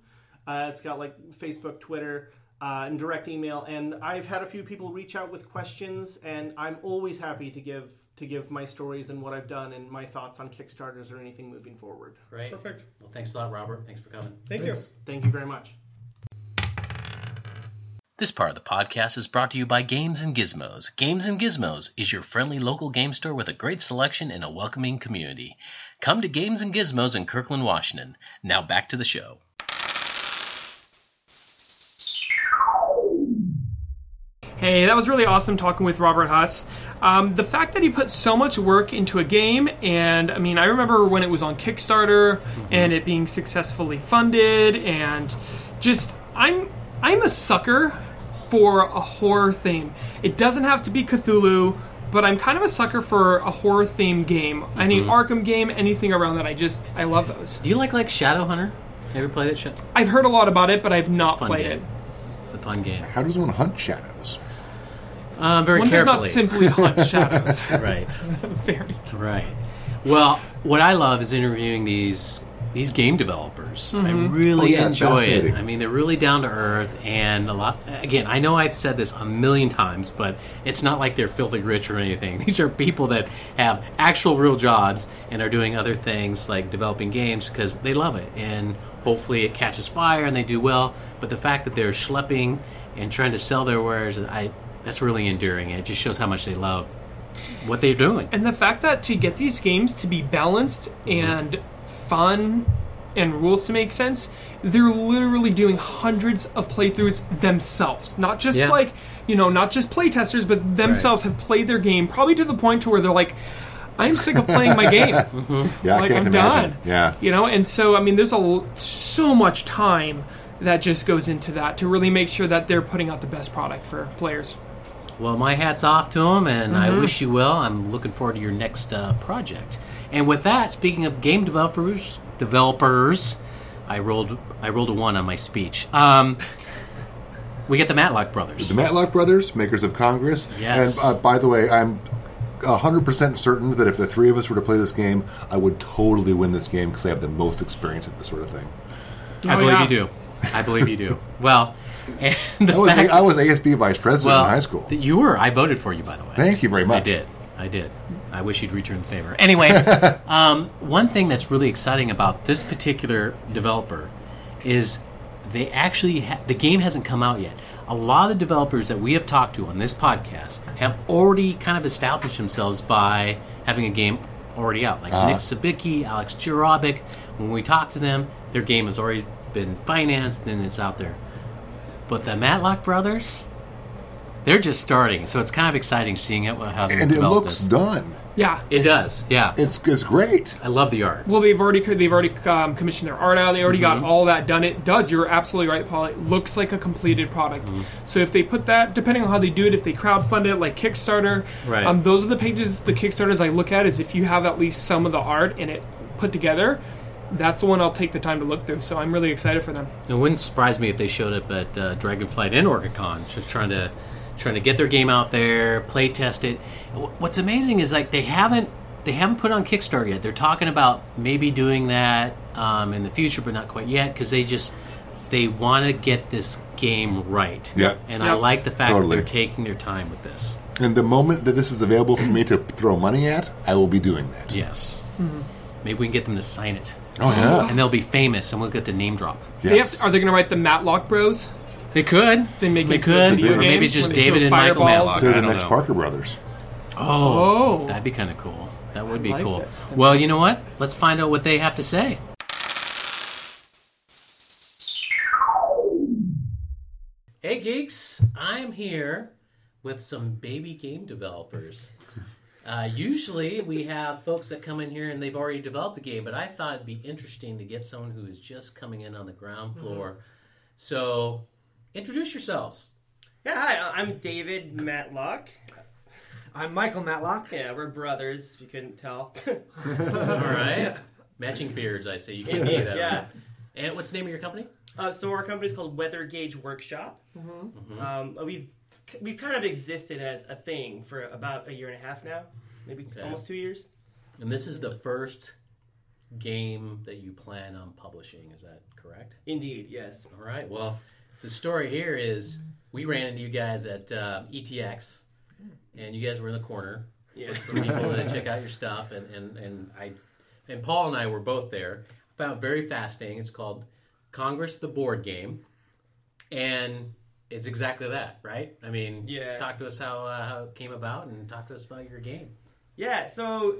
Uh, it's got like Facebook, Twitter, uh, and direct email. And I've had a few people reach out with questions, and I'm always happy to give to give my stories and what I've done and my thoughts on Kickstarters or anything moving forward. Great. Perfect. Well, thanks a lot, Robert. Thanks for coming. Thank you. Thank you very much. This part of the podcast is brought to you by Games and Gizmos. Games and Gizmos is your friendly local game store with a great selection and a welcoming community. Come to Games and Gizmos in Kirkland, Washington. Now back to the show. Hey, that was really awesome talking with Robert Huss. Um, the fact that he put so much work into a game, and I mean, I remember when it was on Kickstarter and it being successfully funded, and just I'm I'm a sucker for a horror theme. It doesn't have to be Cthulhu, but I'm kind of a sucker for a horror themed game. Any Arkham game, anything around that. I just I love those. Do you like like Shadowhunter? Ever played it? Sh- I've heard a lot about it, but I've not fun played game. it. It's a fun game. How does one hunt shadows? Um, very One does not simply hunt shadows. right. Very. Right. Well, what I love is interviewing these these game developers. I mm-hmm. really Oh, yeah, enjoy it. I mean, they're really down to earth, and a lot. Again, I know I've said this a million times, but it's not like they're filthy rich or anything. These are people that have actual real jobs and are doing other things like developing games because they love it, and hopefully it catches fire and they do well. But the fact that they're schlepping and trying to sell their wares, I that's really enduring. It just shows how much they love what they're doing. And the fact that to get these games to be balanced mm-hmm. and fun and rules to make sense, they're literally doing hundreds of playthroughs themselves. Not just Yeah. like, you know, not just playtesters, but themselves have played their game probably to the point to where they're like, I'm sick of playing my game. Yeah, like I am imagine. done. Yeah. You know, and so I mean there's a l- so much time that just goes into that to really make sure that they're putting out the best product for players. Well, my hat's off to them, and I Mm-hmm. wish you well. I'm looking forward to your next uh, project. And with that, speaking of game developers, developers, I rolled I rolled a one on my speech. Um, we get the Matlock brothers. The Matlock brothers, makers of Congress. Yes. And uh, by the way, I'm 100% certain that if the three of us were to play this game, I would totally win this game because I have the most experience at this sort of thing. I Oh, believe yeah. you do. I believe you do. Well, and the I was, fact, I was ASB vice president well, in high school. you were. I voted for you, by the way. Thank you very much. I did. I did. I wish you'd return the favor. Anyway, um, one thing that's really exciting about this particular developer is they actually ha- the game hasn't come out yet. A lot of the developers that we have talked to on this podcast have already kind of established themselves by having a game already out. Like Nick Sabicki, Alex Jurabik. When we talk to them, their game has already been financed and it's out there. But the Matlock brothers, they're just starting, so it's kind of exciting seeing it how they and it looks this. done. Yeah. It does, yeah. It's, it's great. I love the art. Well, they've already they've already um, commissioned their art out. They already Mm-hmm. got all that done. It does. You're absolutely right, Paul. It looks like a completed product. Mm-hmm. So if they put that, depending on how they do it, if they crowdfund it like Kickstarter, Right. um, those are the pages, the Kickstarters I look at. Is if you have at least some of the art in it put together, that's the one I'll take the time to look through. So I'm really excited for them. It wouldn't surprise me if they showed up at uh, Dragonflight and OrcaCon, just trying to trying to get their game out there, play test it. What's amazing is like they haven't they haven't put on Kickstarter yet. They're talking about maybe doing that um, in the future, but not quite yet because they just they want to get this game right. Yeah. and I like the fact Totally. that they're taking their time with this. And the moment that this is available for me to throw money at, I will be doing that. Yes, maybe we can get them to sign it, Oh, yeah. and they'll be famous, and we'll get the name drop. They have Yes. are they going to write the Matlock Bros? They could. They make they it into a could. video Or game maybe it's just when they David throw and Michael fireballs? Matlock. They're I the don't next know. Parker brothers. Oh, Oh. that'd be kind of cool. That would be like cool. it. Well, you know what? Let's find out what they have to say. Hey, geeks! I'm here with some baby game developers. Uh, usually, we have folks that come in here and they've already developed the game, but I thought it'd be interesting to get someone who is just coming in on the ground floor. So, introduce yourselves. Yeah, hi, uh, I'm David Matlock. I'm Michael Matlock. Yeah, we're brothers, if you couldn't tell. All right. Matching beards, I see. You can't see that. yeah. right? And what's the name of your company? Uh, so our company's called Weather Gauge Workshop. Um, we've we've kind of existed as a thing for about a year and a half now, maybe Okay. almost two years. And this is the first game that you plan on publishing. Is that correct? Indeed, yes. All right. Well, the story here is we ran into you guys at uh, ETX, and you guys were in the corner Yeah. for people to check out your stuff, and, and, and I and Paul and I were both there. Found it very fascinating. It's called Congress the Board Game, and it's exactly that, right? I mean, Yeah. Talk to us how uh, how it came about, and talk to us about your game. Yeah, so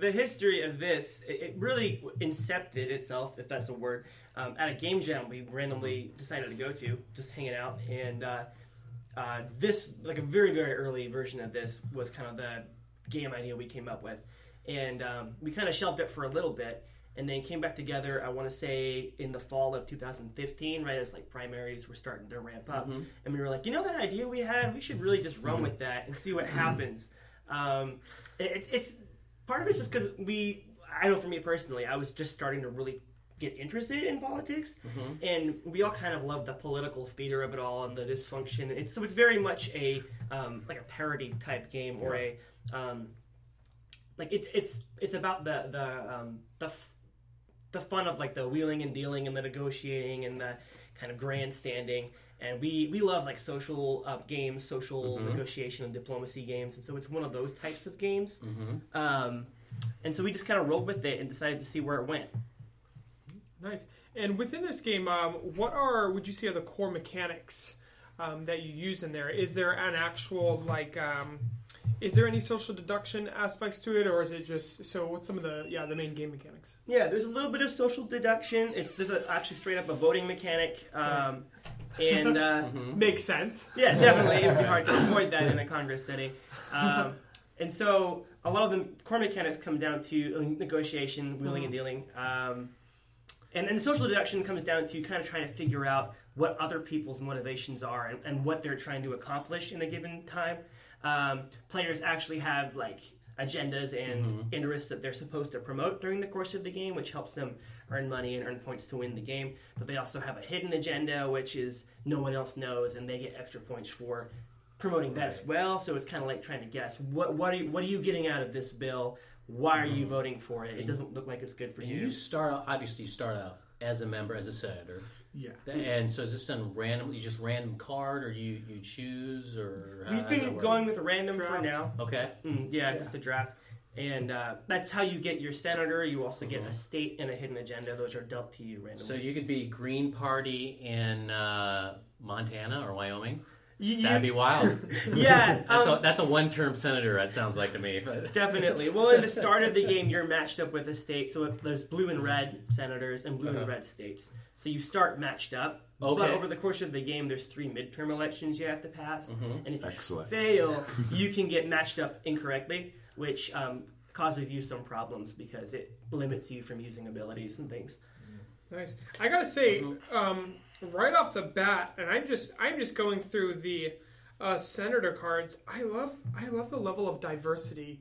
the history of this, it, it really incepted itself, if that's a word, um, at a game jam we randomly decided to go to, just hanging out. And uh, uh, this, like a very, very early version of this, was kind of the game idea we came up with. And um, we kind of shelved it for a little bit and then came back together, I want to say, in the fall of 2015, right as like primaries were starting to ramp up. And we were like, you know, that idea we had, we should really just run with that and see what happens. Um, it- it's, it's part of it's just because we, I know for me personally, I was just starting to really get interested in politics, and we all kind of love the political theater of it all and the dysfunction. It's so it's very much a um, like a parody type game or a um, like it's it's it's about the the um, the f- the fun of like the wheeling and dealing and the negotiating and the kind of grandstanding. And we, we love like social uh, games, social negotiation and diplomacy games, and so it's one of those types of games. Um, and so we just kind of rolled with it and decided to see where it went. Nice. And within this game, um, what are would you say are the core mechanics um, that you use in there? Is there an actual like? Um, is there any social deduction aspects to it, or is it just so? What's some of the yeah the main game mechanics? Yeah, there's a little bit of social deduction. It's there's a, actually straight up a voting mechanic, um, and uh, Makes sense. Yeah, definitely. It would be hard to avoid that in a Congress setting. Um, and so a lot of the core mechanics come down to uh, negotiation, wheeling and dealing. Um, and, and the social deduction comes down to kind of trying to figure out what other people's motivations are and, and what they're trying to accomplish in a given time. Um, players actually have like agendas and interests that they're supposed to promote during the course of the game, which helps them earn money and earn points to win the game. But they also have a hidden agenda, which is no one else knows, and they get extra points for promoting that as well. So it's kind of like trying to guess what what are you, what are you getting out of this bill? Why are you voting for it? It doesn't look like it's good for you. you start obviously, you start out as a member, as a senator. Yeah. And so is this done randomly, just random card, or do you, you choose, or how We've how does been work? going with random for now. Okay. Mm, yeah, just a draft. And uh, that's how you get your senator. You also get a state and a hidden agenda. Those are dealt to you randomly. So you could be Green Party in uh, Montana or Wyoming. You- That'd be wild. yeah, That's um, a that's a one term senator. That sounds like to me. But definitely. Well, in the start of the game, you're matched up with a state. So there's blue and red senators and blue Uh-huh. and red states. So you start matched up. Okay. But over the course of the game, there's three midterm elections you have to pass. Mm-hmm. And if you Excellent. fail, you can get matched up incorrectly, which um, causes you some problems because it limits you from using abilities and things. Nice. I gotta say, um, right off the bat, and I'm just I'm just going through the uh, senator cards. I love I love the level of diversity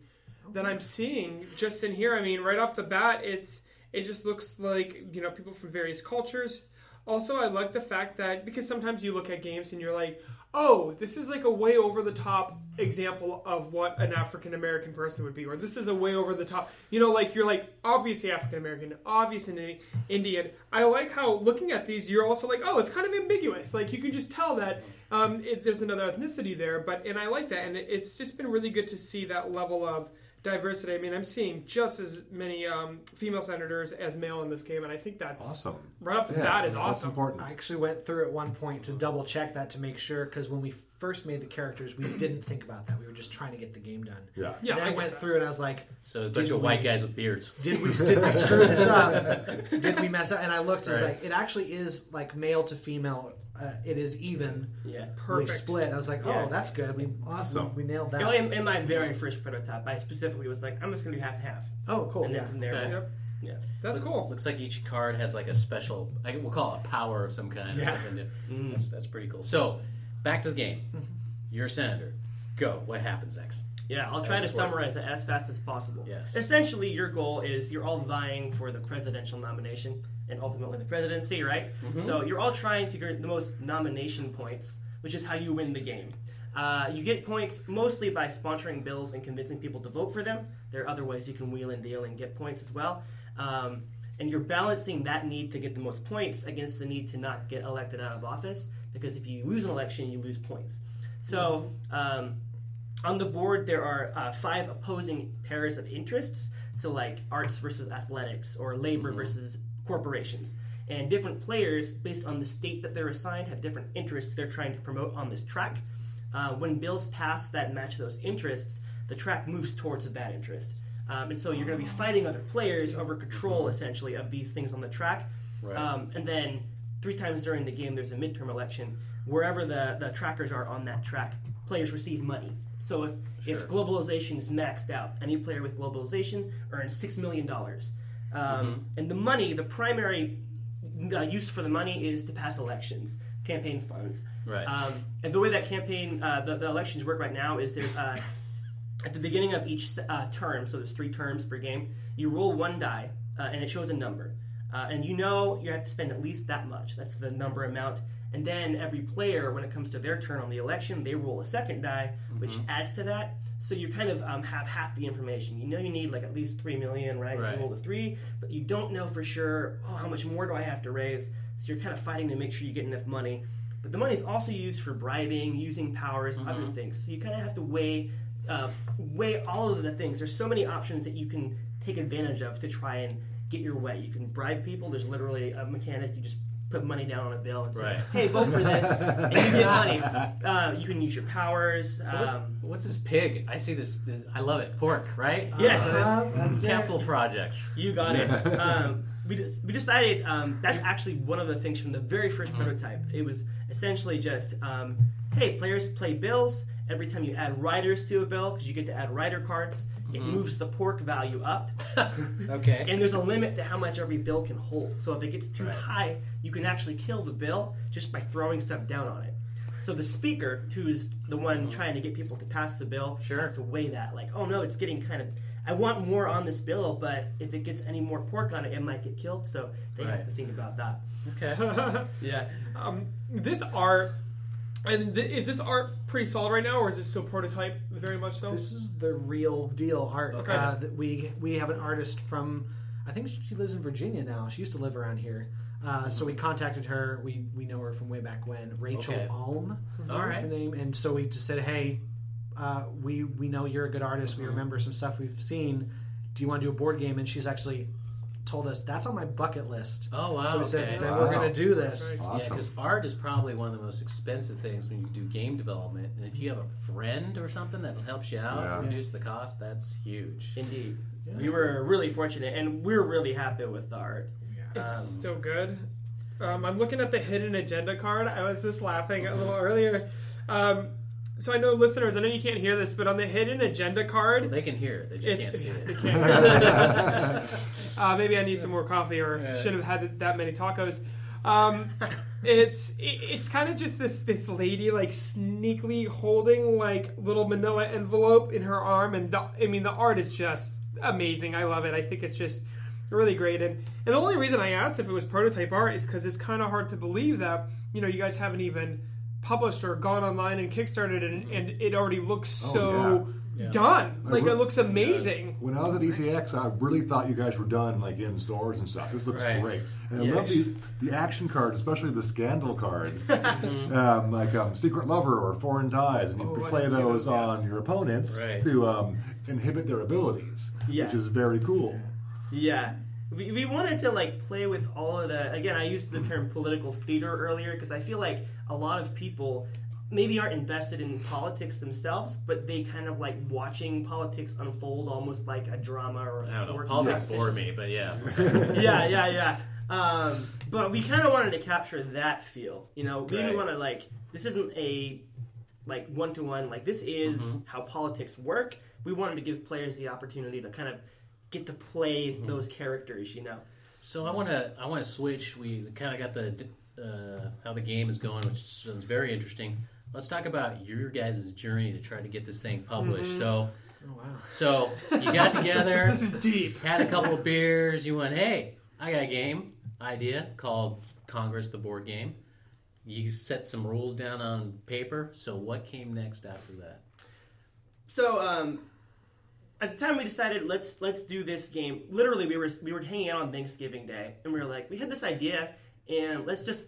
that I'm seeing just in here. I mean, right off the bat, it's it just looks like you know people from various cultures. Also, I like the fact that because sometimes you look at games and you're like, oh, this is like a way over the top example of what an African American person would be, or this is a way over the top. You know, like you're like obviously African American, obviously Indian. I like how looking at these, you're also like, oh, it's kind of ambiguous. Like you can just tell that um, it, there's another ethnicity there, but and I like that, and it, it's just been really good to see that level of diversity. I mean, I'm seeing just as many um, female senators as male in this game, and I think that's Awesome. Right off the Yeah, bat is That's awesome. important. I actually went through at one point to double check that to make sure because when we first made the characters, we didn't think about that. We were just trying to get the game done. Yeah. Yeah, and I I, went that. through and I was like, so a bunch Did of white we- guys with beards. did we did we screw this up? Did we mess up? And I looked, it's Right. like it actually is like male to female. Uh, it is even. Yeah. Perfect. split. I was like, oh, Yeah. that's good. We Awesome. We, we nailed You that. know, in, in my very first prototype, I specifically was like, I'm just going to do half and half. oh, cool. And then Yeah. from there, Okay. Yep. yeah. That's cool. Looks like each card has like a special. I, we'll call it a power of some kind. Yeah. something. That's, that's pretty cool. So, back to the game. You're a senator. Go. What happens next? Yeah, I'll try to How's this work? summarize it as fast as possible. Yes. Essentially, your goal is you're all vying for the presidential nomination and ultimately the presidency, right? Mm-hmm. So you're all trying to get the most nomination points, which is how you win the game. Uh, you get points mostly by sponsoring bills and convincing people to vote for them. There are other ways you can wheel and deal and get points as well. Um, and you're balancing that need to get the most points against the need to not get elected out of office because if you lose an election, you lose points. So um, on the board, there are uh, five opposing pairs of interests. So, like arts versus athletics, or labor versus corporations. And different players, based on the state that they're assigned, have different interests they're trying to promote on this track. Uh, when bills pass that match those interests, the track moves towards that interest. Um, and so you're going to be fighting other players over control, essentially, of these things on the track. Right. Um, and then three times during the game, there's a midterm election. Wherever the, the trackers are on that track, players receive money. So if, if globalization is maxed out, any player with globalization earns $6 million. Um, And the money, the primary uh, use for the money is to pass elections, campaign funds. Right. Um, and the way that campaign, uh, the, the elections work right now is there's uh, at the beginning of each uh, term, so there's three terms per game, you roll one die uh, and it shows a number. Uh, and you know you have to spend at least that much. That's the number amount. And then every player, when it comes to their turn on the election, they roll a second die, which adds to that. So you kind of um, have half the information. You know you need like at least three million, right? If you roll a three, but you don't know for sure. Oh, how much more do I have to raise? So you're kind of fighting to make sure you get enough money. But the money is also used for bribing, using powers, other things. So you kind of have to weigh uh, weigh all of the things. There's so many options that you can take advantage of to try and get your way. You can bribe people. There's literally a mechanic. You just put money down on a bill and say, "Hey, vote for this," and you get money. Uh, you can use your powers. So what- um, what's this pig? I see this. I love it. Pork, right? Yes. Uh, That's it. capital projects. You got it. um, we, des- we decided um, that's actually one of the things from the very 1st prototype. It was essentially just, um, hey, players play bills. Every time you add riders to a bill, because you get to add rider cards, it moves the pork value up. Okay. And there's a limit to how much every bill can hold. So if it gets too high, you can actually kill the bill just by throwing stuff down on it. So the speaker, who's the one trying to get people to pass the bill, Sure. has to weigh that. Like, oh no, it's getting kind of. I want more on this bill, but if it gets any more pork on it, it might get killed. So they Right. have to think about that. okay. Yeah. Um, this art, and th- is this art pretty solid right now, or is it still prototype? Very much so. This is the real deal art. Okay. Uh, that we we have an artist from, I think she lives in Virginia now. She used to live around here. Uh, so we contacted her. We we know her from way back when. Rachel Okay. Alm, All right. the name. And so we just said, hey, uh, we we know you're a good artist. Mm-hmm. We remember some stuff we've seen. Do you want to do a board game? And she's actually told us that's on my bucket list. Oh wow. so we okay. said, then Wow. we're going to do this. Yeah, Awesome. because art is probably one of the most expensive things when you do game development. And if you have a friend or something that helps you out, Yeah. reduce the cost, that's huge. Indeed. We were really fortunate, and we're really happy with the art. It's Um, still good. Um, I'm looking at the hidden agenda card. I was just laughing a little earlier. Um, so I know listeners, I know you can't hear this, but on the hidden agenda card, They can hear it. They just can't see they it. uh, maybe I need some more coffee, or shouldn't have had that many tacos. Um, it's it, it's kind of just this this lady like sneakily holding like little Manila envelope in her arm, and the, I mean the art is just amazing. I love it. I think it's just really great. And and the only reason I asked if it was prototype art is because it's kind of hard to believe that you know you guys haven't even published or gone online and kickstarted and, and it already looks so done. Like it looks amazing. When I was at ETX, I really thought you guys were done, like in stores and stuff. This looks Right. great, and I love the the action cards, especially the scandal cards, um, like um, Secret Lover or Foreign Ties, and you Oh, I play didn't see those those, yeah. on your opponents Right. to um, inhibit their abilities, Yeah. which is very cool. Yeah. We, we wanted to like play with all of the again I used the term political theater earlier because I feel like a lot of people maybe aren't invested in politics themselves but they kind of like watching politics unfold almost like a drama or a I don't know. sports Politics Yes. bore me, but yeah. yeah, yeah, yeah. Um, but we kind of wanted to capture that feel. You know, we Right. didn't want to like this isn't a like one to one. Like this is Mm-hmm. how politics work. We wanted to give players the opportunity to kind of get to play Mm-hmm. those characters. You know. So I want to I want to switch. We kind of got the uh, how the game is going, which sounds very interesting. Let's talk about your guys' journey to try to get this thing published. Mm-hmm. So, Oh wow. so you got together, This is deep. had a couple of beers. You went, hey, I got a game idea called Congress, the board game. You set some rules down on paper. So, what came next after that? So um, at the time we decided let's let's do this game. Literally, we were we were hanging out on Thanksgiving Day, and we were like, we had this idea, and let's just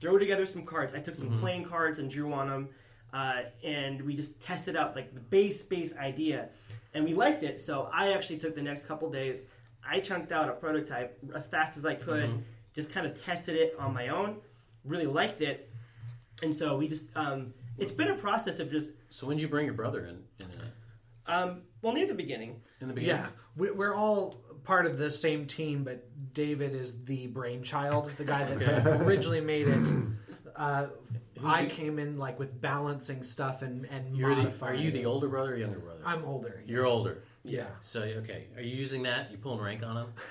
throw together some cards. I took some playing cards and drew on them, uh, and we just tested out like the base base idea, and we liked it. So I actually took the next couple days. I chunked out a prototype as fast as I could, just kind of tested it on my own. Really liked it, and so we just. Um, it's been a process of just So, when did you bring your brother in? in, uh, um, well near the beginning. in the beginning? Yeah, we- we're all part of the same team, but David is the brainchild, the guy that originally made it. Uh, I came in like with balancing stuff and and You're the, are you the older brother or younger brother? I'm older. You're older. yeah. So okay, are you using that? You pulling rank on him?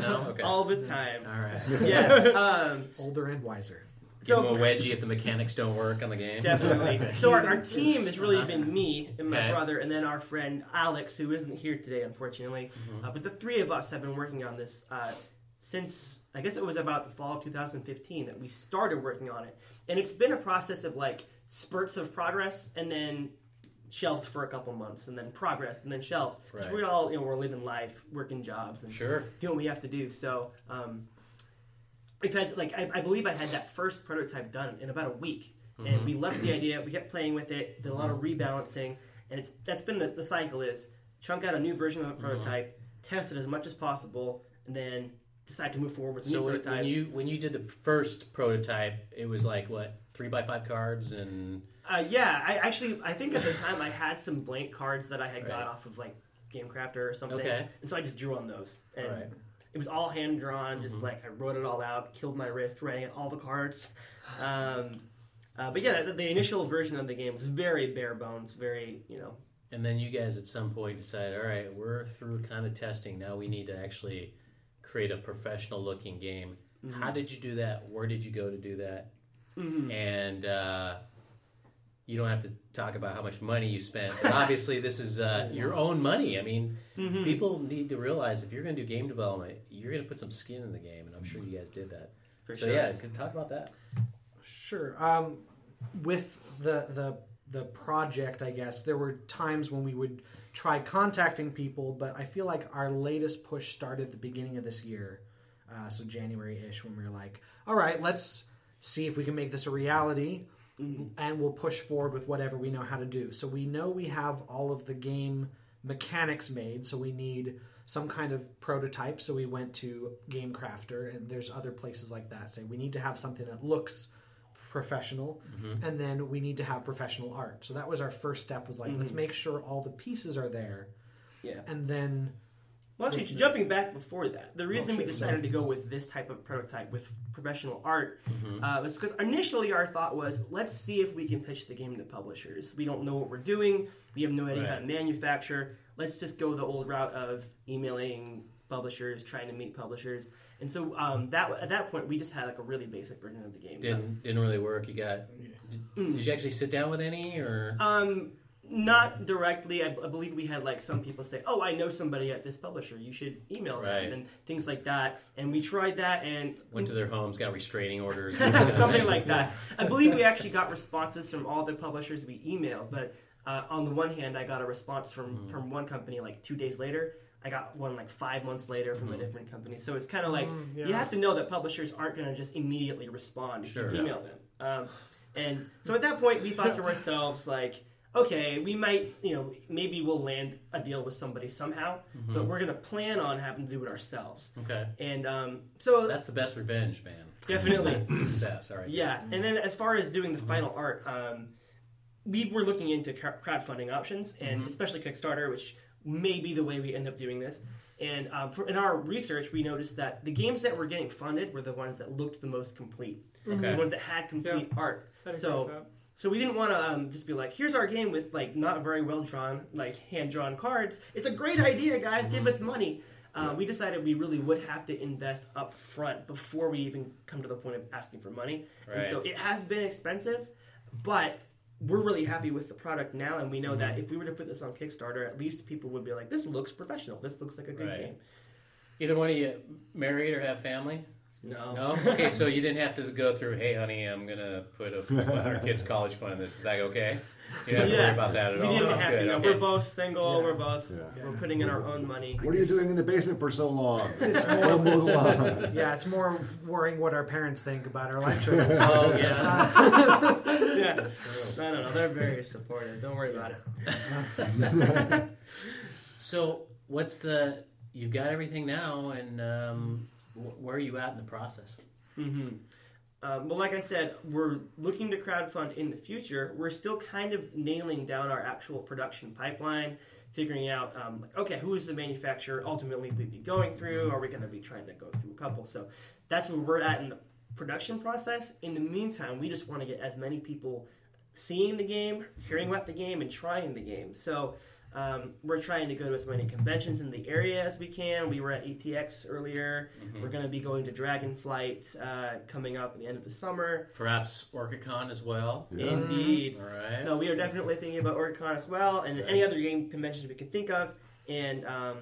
no. Okay. all the time. All right. Yeah. Um, older and wiser. Give so him a wedgie if the mechanics don't work on the game. definitely. So our, our team has really been me and my Okay. brother, and then our friend Alex, who isn't here today, unfortunately. Mm-hmm. Uh, but the three of us have been working on this uh, since I guess it was about the fall of 2015 that we started working on it, and it's been a process of like spurts of progress, and then shelved for a couple months, and then progress, and then shelved. 'Cause Right. we all, you know, we're living life, working jobs, and Sure. doing what we have to do. So, um, we've had like I, I believe I had that first prototype done in about a week, and mm-hmm. we left the idea. We kept playing with it, did a lot of mm-hmm. rebalancing, and it's that's been the, the cycle is chunk out a new version of the mm-hmm. prototype, test it as much as possible, and then decide to move forward with the So new when, prototype. when you when you did the first prototype, it was like what three by five cards and Uh, yeah, I actually I think at the time I had some blank cards that I had got off of like GameCrafter or something, Okay. and so I just drew on those. And Right. It was all hand drawn, just Mm-hmm. like I wrote it all out, killed my wrist writing all the cards. Um, uh, but yeah, the, the initial version of the game was very bare bones, very you know. and then you guys at some point decided, all right, we're through kind of testing. Now we need to actually create a professional looking game. How did you do that? Where did you go to do that? And uh, you don't have to talk about how much money you spent, but obviously this is uh, your own money. I mean, people need to realize if you're going to do game development, you're going to put some skin in the game, and I'm sure you guys did that. For so sure. yeah, could talk about that. Sure. Um, with the the the project, I guess there were times when we would try contacting people, but I feel like our latest push started at the beginning of this year, uh, so January ish, when we were like, "All right, let's see if we can make this a reality." Mm-hmm. And we'll push forward with whatever we know how to do. So we know we have all of the game mechanics made. So we need some kind of prototype. So we went to Game Crafter, and there's other places like that. Say we need to have something that looks professional, mm-hmm. and then we need to have professional art. So that was our first step. Was like let's mm-hmm. make sure all the pieces are there, Yeah. and then Well, actually, jumping back before that, the reason we sure, decided to go with this type of prototype with professional art Mm-hmm. uh, was because initially our thought was, let's see if we can pitch the game to publishers. We don't know what we're doing. We have no idea how to manufacture. Let's just go the old route of emailing publishers, trying to meet publishers. And so um, that at that point, we just had like a really basic version of the game. Didn't didn't really work. You got. Did, did you actually sit down with any or? Um, not directly. I, I believe we had like some people say, "Oh, I know somebody at this publisher. You should email them," and things like that. And we tried that, and went to their homes, got restraining orders. something like that. I believe we actually got responses from all the publishers we emailed, but uh, on the one hand, I got a response from Mm-hmm. from one company like two days later. I got one like five months later from Mm-hmm. a different company. So it's kind of like yeah. you have to know that publishers aren't going to just immediately respond if Sure. you email them. Um, and so at that point, we thought to ourselves like. Okay, we might, you know, maybe we'll land a deal with somebody somehow, Mm-hmm. but we're gonna plan on having to do it ourselves. okay, And um, so that's the best revenge, man. definitely, Success. All right. yeah, and then as far as doing the final art, um, we were looking into crowdfunding options, and especially Kickstarter, which may be the way we end up doing this. And um, for, in our research, we noticed that the games that were getting funded were the ones that looked the most complete, Okay. the ones that had complete art. I'd So, with that. So we didn't want to um, just be like, "Here's our game with like not very well drawn, like hand drawn cards." It's a great idea, guys. Give us money. Uh, we decided we really would have to invest up front before we even come to the point of asking for money. And so it has been expensive, but we're really happy with the product now, and we know that if we were to put this on Kickstarter, at least people would be like, "This looks professional. This looks like a good Right. game." Either one of you married or have family? No, No. Okay, so you didn't have to go through. Hey, honey, I'm gonna put a, our kids' college fund in this. Is that okay? You don't have to worry about that at we all. didn't That's have to. No, okay. We're both single. Yeah. We're both Yeah. we're putting in our own money. What are you doing in the basement for so long? It's more, Move along. yeah, it's more worrying what our parents think about our life choices. Oh yeah. yeah, no, no, no. They're very supportive. Don't worry about it. So what's the? You've got everything now, and um, wh- where are you at in the process? Mm-hmm. Um, but like I said, we're looking to crowdfund in the future. We're still kind of nailing down our actual production pipeline, figuring out, um, like, okay, who is the manufacturer ultimately we'd be going through? Are we going to be trying to go through a couple? So that's where we're at in the production process. In the meantime, we just want to get as many people seeing the game, hearing about the game, and trying the game. So um, we're trying to go to as many conventions in the area as we can. We were at ETX earlier. We're going to be going to Dragonflight uh, coming up at the end of the summer. Perhaps OrcaCon as well. Indeed. All right. No, we are definitely thinking about OrcaCon as well, and any other game conventions we can think of. And um,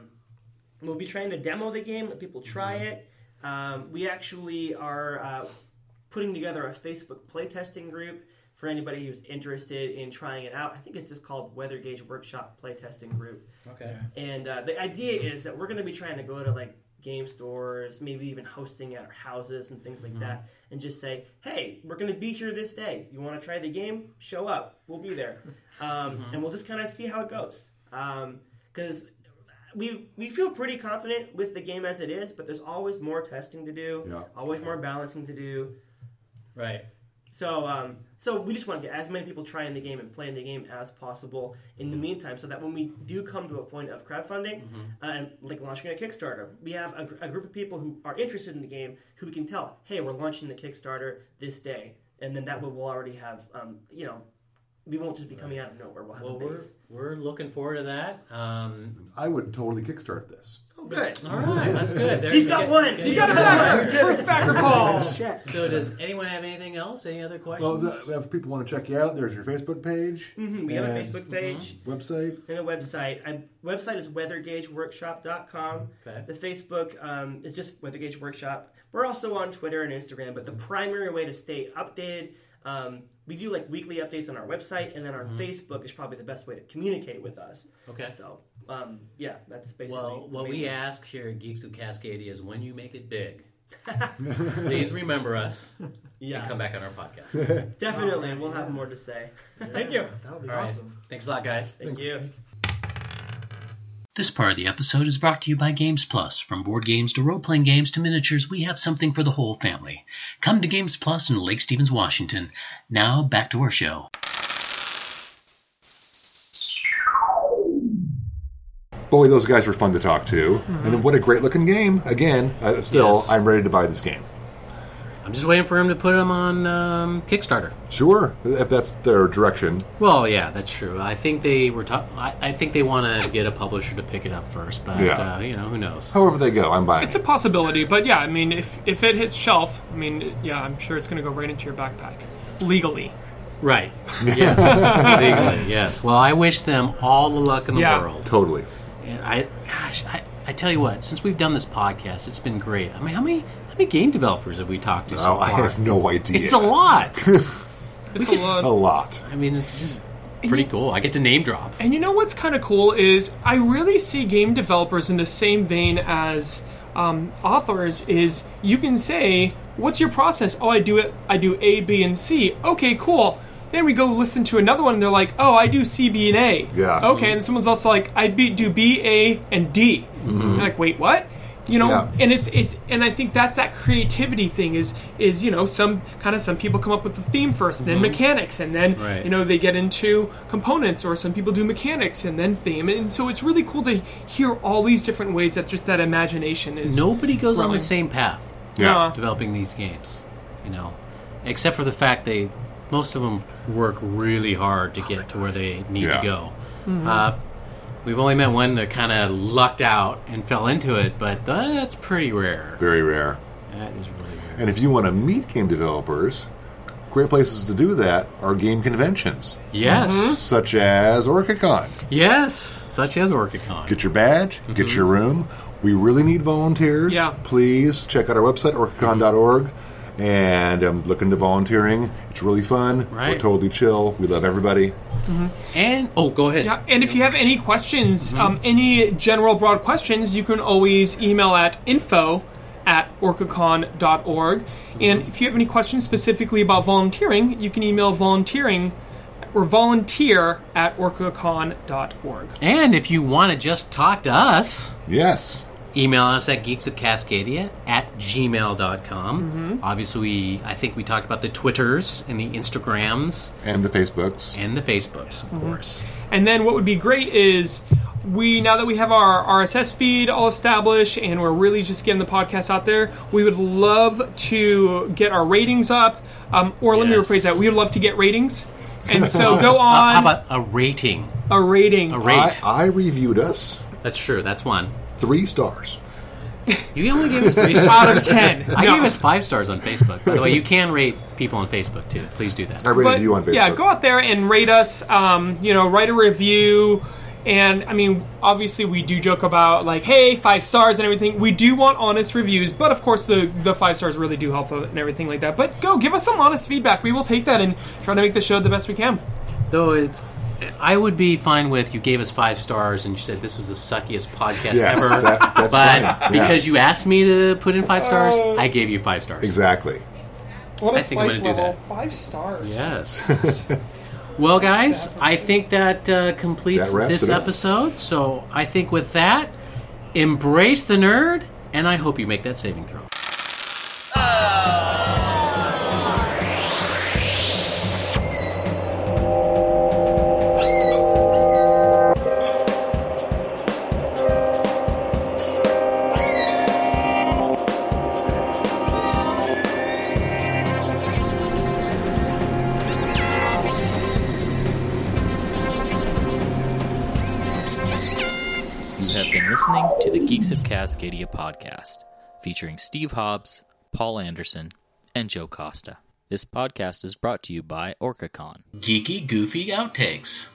we'll be trying to demo the game, let people try it. Um, we actually are uh, putting together a Facebook playtesting group for anybody who's interested in trying it out. I think it's just called Weather Gauge Workshop Playtesting Group. Okay. And uh, the idea is that we're going to be trying to go to like game stores, maybe even hosting at our houses and things like that, and just say, "Hey, we're going to be here this day. You want to try the game? Show up. We'll be there." Um, And we'll just kind of see how it goes. Because we we feel pretty confident with the game as it is, but there's always more testing to do, Yeah. always more balancing to do. Right. So, um, so we just want to get as many people trying the game and playing the game as possible in the meantime, so that when we do come to a point of crowdfunding uh, and like launching a Kickstarter, we have a, a group of people who are interested in the game who we can tell, hey, we're launching the Kickstarter this day, and then that way we'll already have, um, you know, we won't just be coming out of nowhere. We'll have Well, a we're base. we're looking forward to that. Um, I would totally kickstart this. Oh, good. all right, that's good. There You've got go. one. Okay. You got a Backer, first backer call. So, does anyone have anything else? Any other questions? th- if people want to check you out, there's your Facebook page, Mhm, We have a Facebook page website. and a website. I, website is weathergaugeworkshop.com. okay. The Facebook um, is just Weather Gauge Workshop. We're also on Twitter and Instagram, but the primary way to stay updated, um, we do like weekly updates on our website, and then our Facebook is probably the best way to communicate with us. Okay. So, um, yeah, that's basically. Well, what we one. ask here at Geeks of Cascadia is when you make it big, please remember us yeah, and come back on our podcast. definitely, we'll have more to say. Thank you. That would be All right. awesome. Thanks a lot, guys. Thank you. This part of the episode is brought to you by Games Plus. From board games to role playing games to miniatures, we have something for the whole family. Come to Games Plus in Lake Stevens, Washington. Now, back to our show. Boy, those guys were fun to talk to. And what a great looking game. Again, uh, still, Yes. I'm ready to buy this game. I'm just waiting for him to put them on um, Kickstarter. Sure, if that's their direction. Well, yeah, that's true. I think they were. Ta- I, I think they want to get a publisher to pick it up first, but Yeah. uh, you know who knows. However they go, I'm buying. It's a possibility, but yeah, I mean, if if it hits shelf, I mean, yeah, I'm sure it's going to go right into your backpack legally. Right. Yes. Legally, yes. Well, I wish them all the luck in the Yeah. world. totally. And I, gosh, I, I tell you what, since we've done this podcast, it's been great. I mean, how many how many game developers have we talked to so Oh, I far? have no idea. It's a lot. It's a lot. A lot. I mean, it's just pretty cool. I get to name drop. And you know what's kind of cool is I really see game developers in the same vein as um, authors. Is you can say, "What's your process?" Oh, I do it. I do A, B, and C. Okay, cool. Then we go listen to another one, and they're like, "Oh, I do C, B, and A." Yeah. Okay, and someone's also like, "I be, do B, A, and D." You're like, "Wait, what?" You know, Yeah. and it's it's and I think that's that creativity thing is is you know some kind of some people come up with the theme 1st then mechanics, and then Right. you know they get into components, or some people do mechanics and then theme, and so it's really cool to hear all these different ways that just that imagination is. Nobody goes on the same path Yeah. Developing these games, you know, except for the fact they most of them work really hard to get to where they need Yeah. to go. Uh, we've only met one that kind of lucked out and fell into it, but that's pretty rare. Very rare. That is really rare. And if you want to meet game developers, great places to do that are game conventions, Yes. Mm-hmm. such as OrcaCon. Yes. Such as OrcaCon. Get your badge, get mm-hmm. your room. We really need volunteers. Yeah. Please check out our website, orcacon.org. And I'm looking to volunteering. It's really fun. We're totally chill. We love everybody. Mm-hmm. And oh, go ahead. Yeah, and if you have any questions, mm-hmm. um, any general broad questions, you can always email at info at orcacon.org. Mm-hmm. And if you have any questions specifically about volunteering, you can email volunteering or volunteer at orcacon.org. And if you want to just talk to us, Yes. Email us at geeksofcascadia at gmail.com. Mm-hmm. Obviously, we, I think we talked about the Twitters and the Instagrams And the Facebooks. and the Facebooks, Mm-hmm. of course. And then what would be great is we now that we have our RSS feed all established and we're really just getting the podcast out there, we would love to get our ratings up. Um, or let me rephrase that: we would love to get ratings. And so go Uh, on how about a rating? a rating. a rate. I reviewed us That's true. That's one. Three stars. You only gave us three stars. out of ten. I No. gave us five stars on Facebook. By the way, you can rate people on Facebook too. Please do that. I rated But, you on Facebook. Yeah, go out there and rate us. Um, you know, write a review. And I mean, obviously, we do joke about like, hey, five stars and everything. We do want honest reviews, but of course, the the five stars really do help and everything like that. But go give us some honest feedback. We will take that and try to make the show the best we can. Though it's, I would be fine with you gave us five stars and you said this was the suckiest podcast Yes, ever. that- that's but fine. Yeah. because you asked me to put in five stars, I gave you five stars. Exactly. What a I think I'm spice gonna do level. that. Five stars. Yes. well, guys, I think that uh, completes That this episode. So I think with that, embrace the nerd, and I hope you make that saving throw. Podcast, featuring Steve Hobbs, Paul Anderson, and Joe Costa. This podcast is brought to you by OrcaCon. Geeky, goofy outtakes.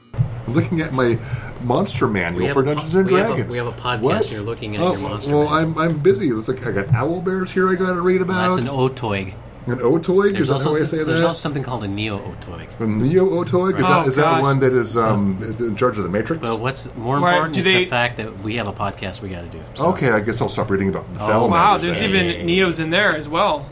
I'm looking at my monster manual for Dungeons po- and we have a- Dragons. we have a podcast, What? you're looking at oh, your monster Well, manual. I'm I'm busy. It's like I got owl bears here. I got to read about. That's an otyugh. An otyugh. There's Is that also, how I say that? there's also something called a neo otyugh. a neo otyugh. Is, Oh, that, is that gosh. one that is um is in charge of the Matrix? But what's more Right, important do is they- the fact that we have a podcast we got to do. So- okay, I guess I'll stop reading about the Oh, salamanders. Wow, there's then. even Neos in there as well.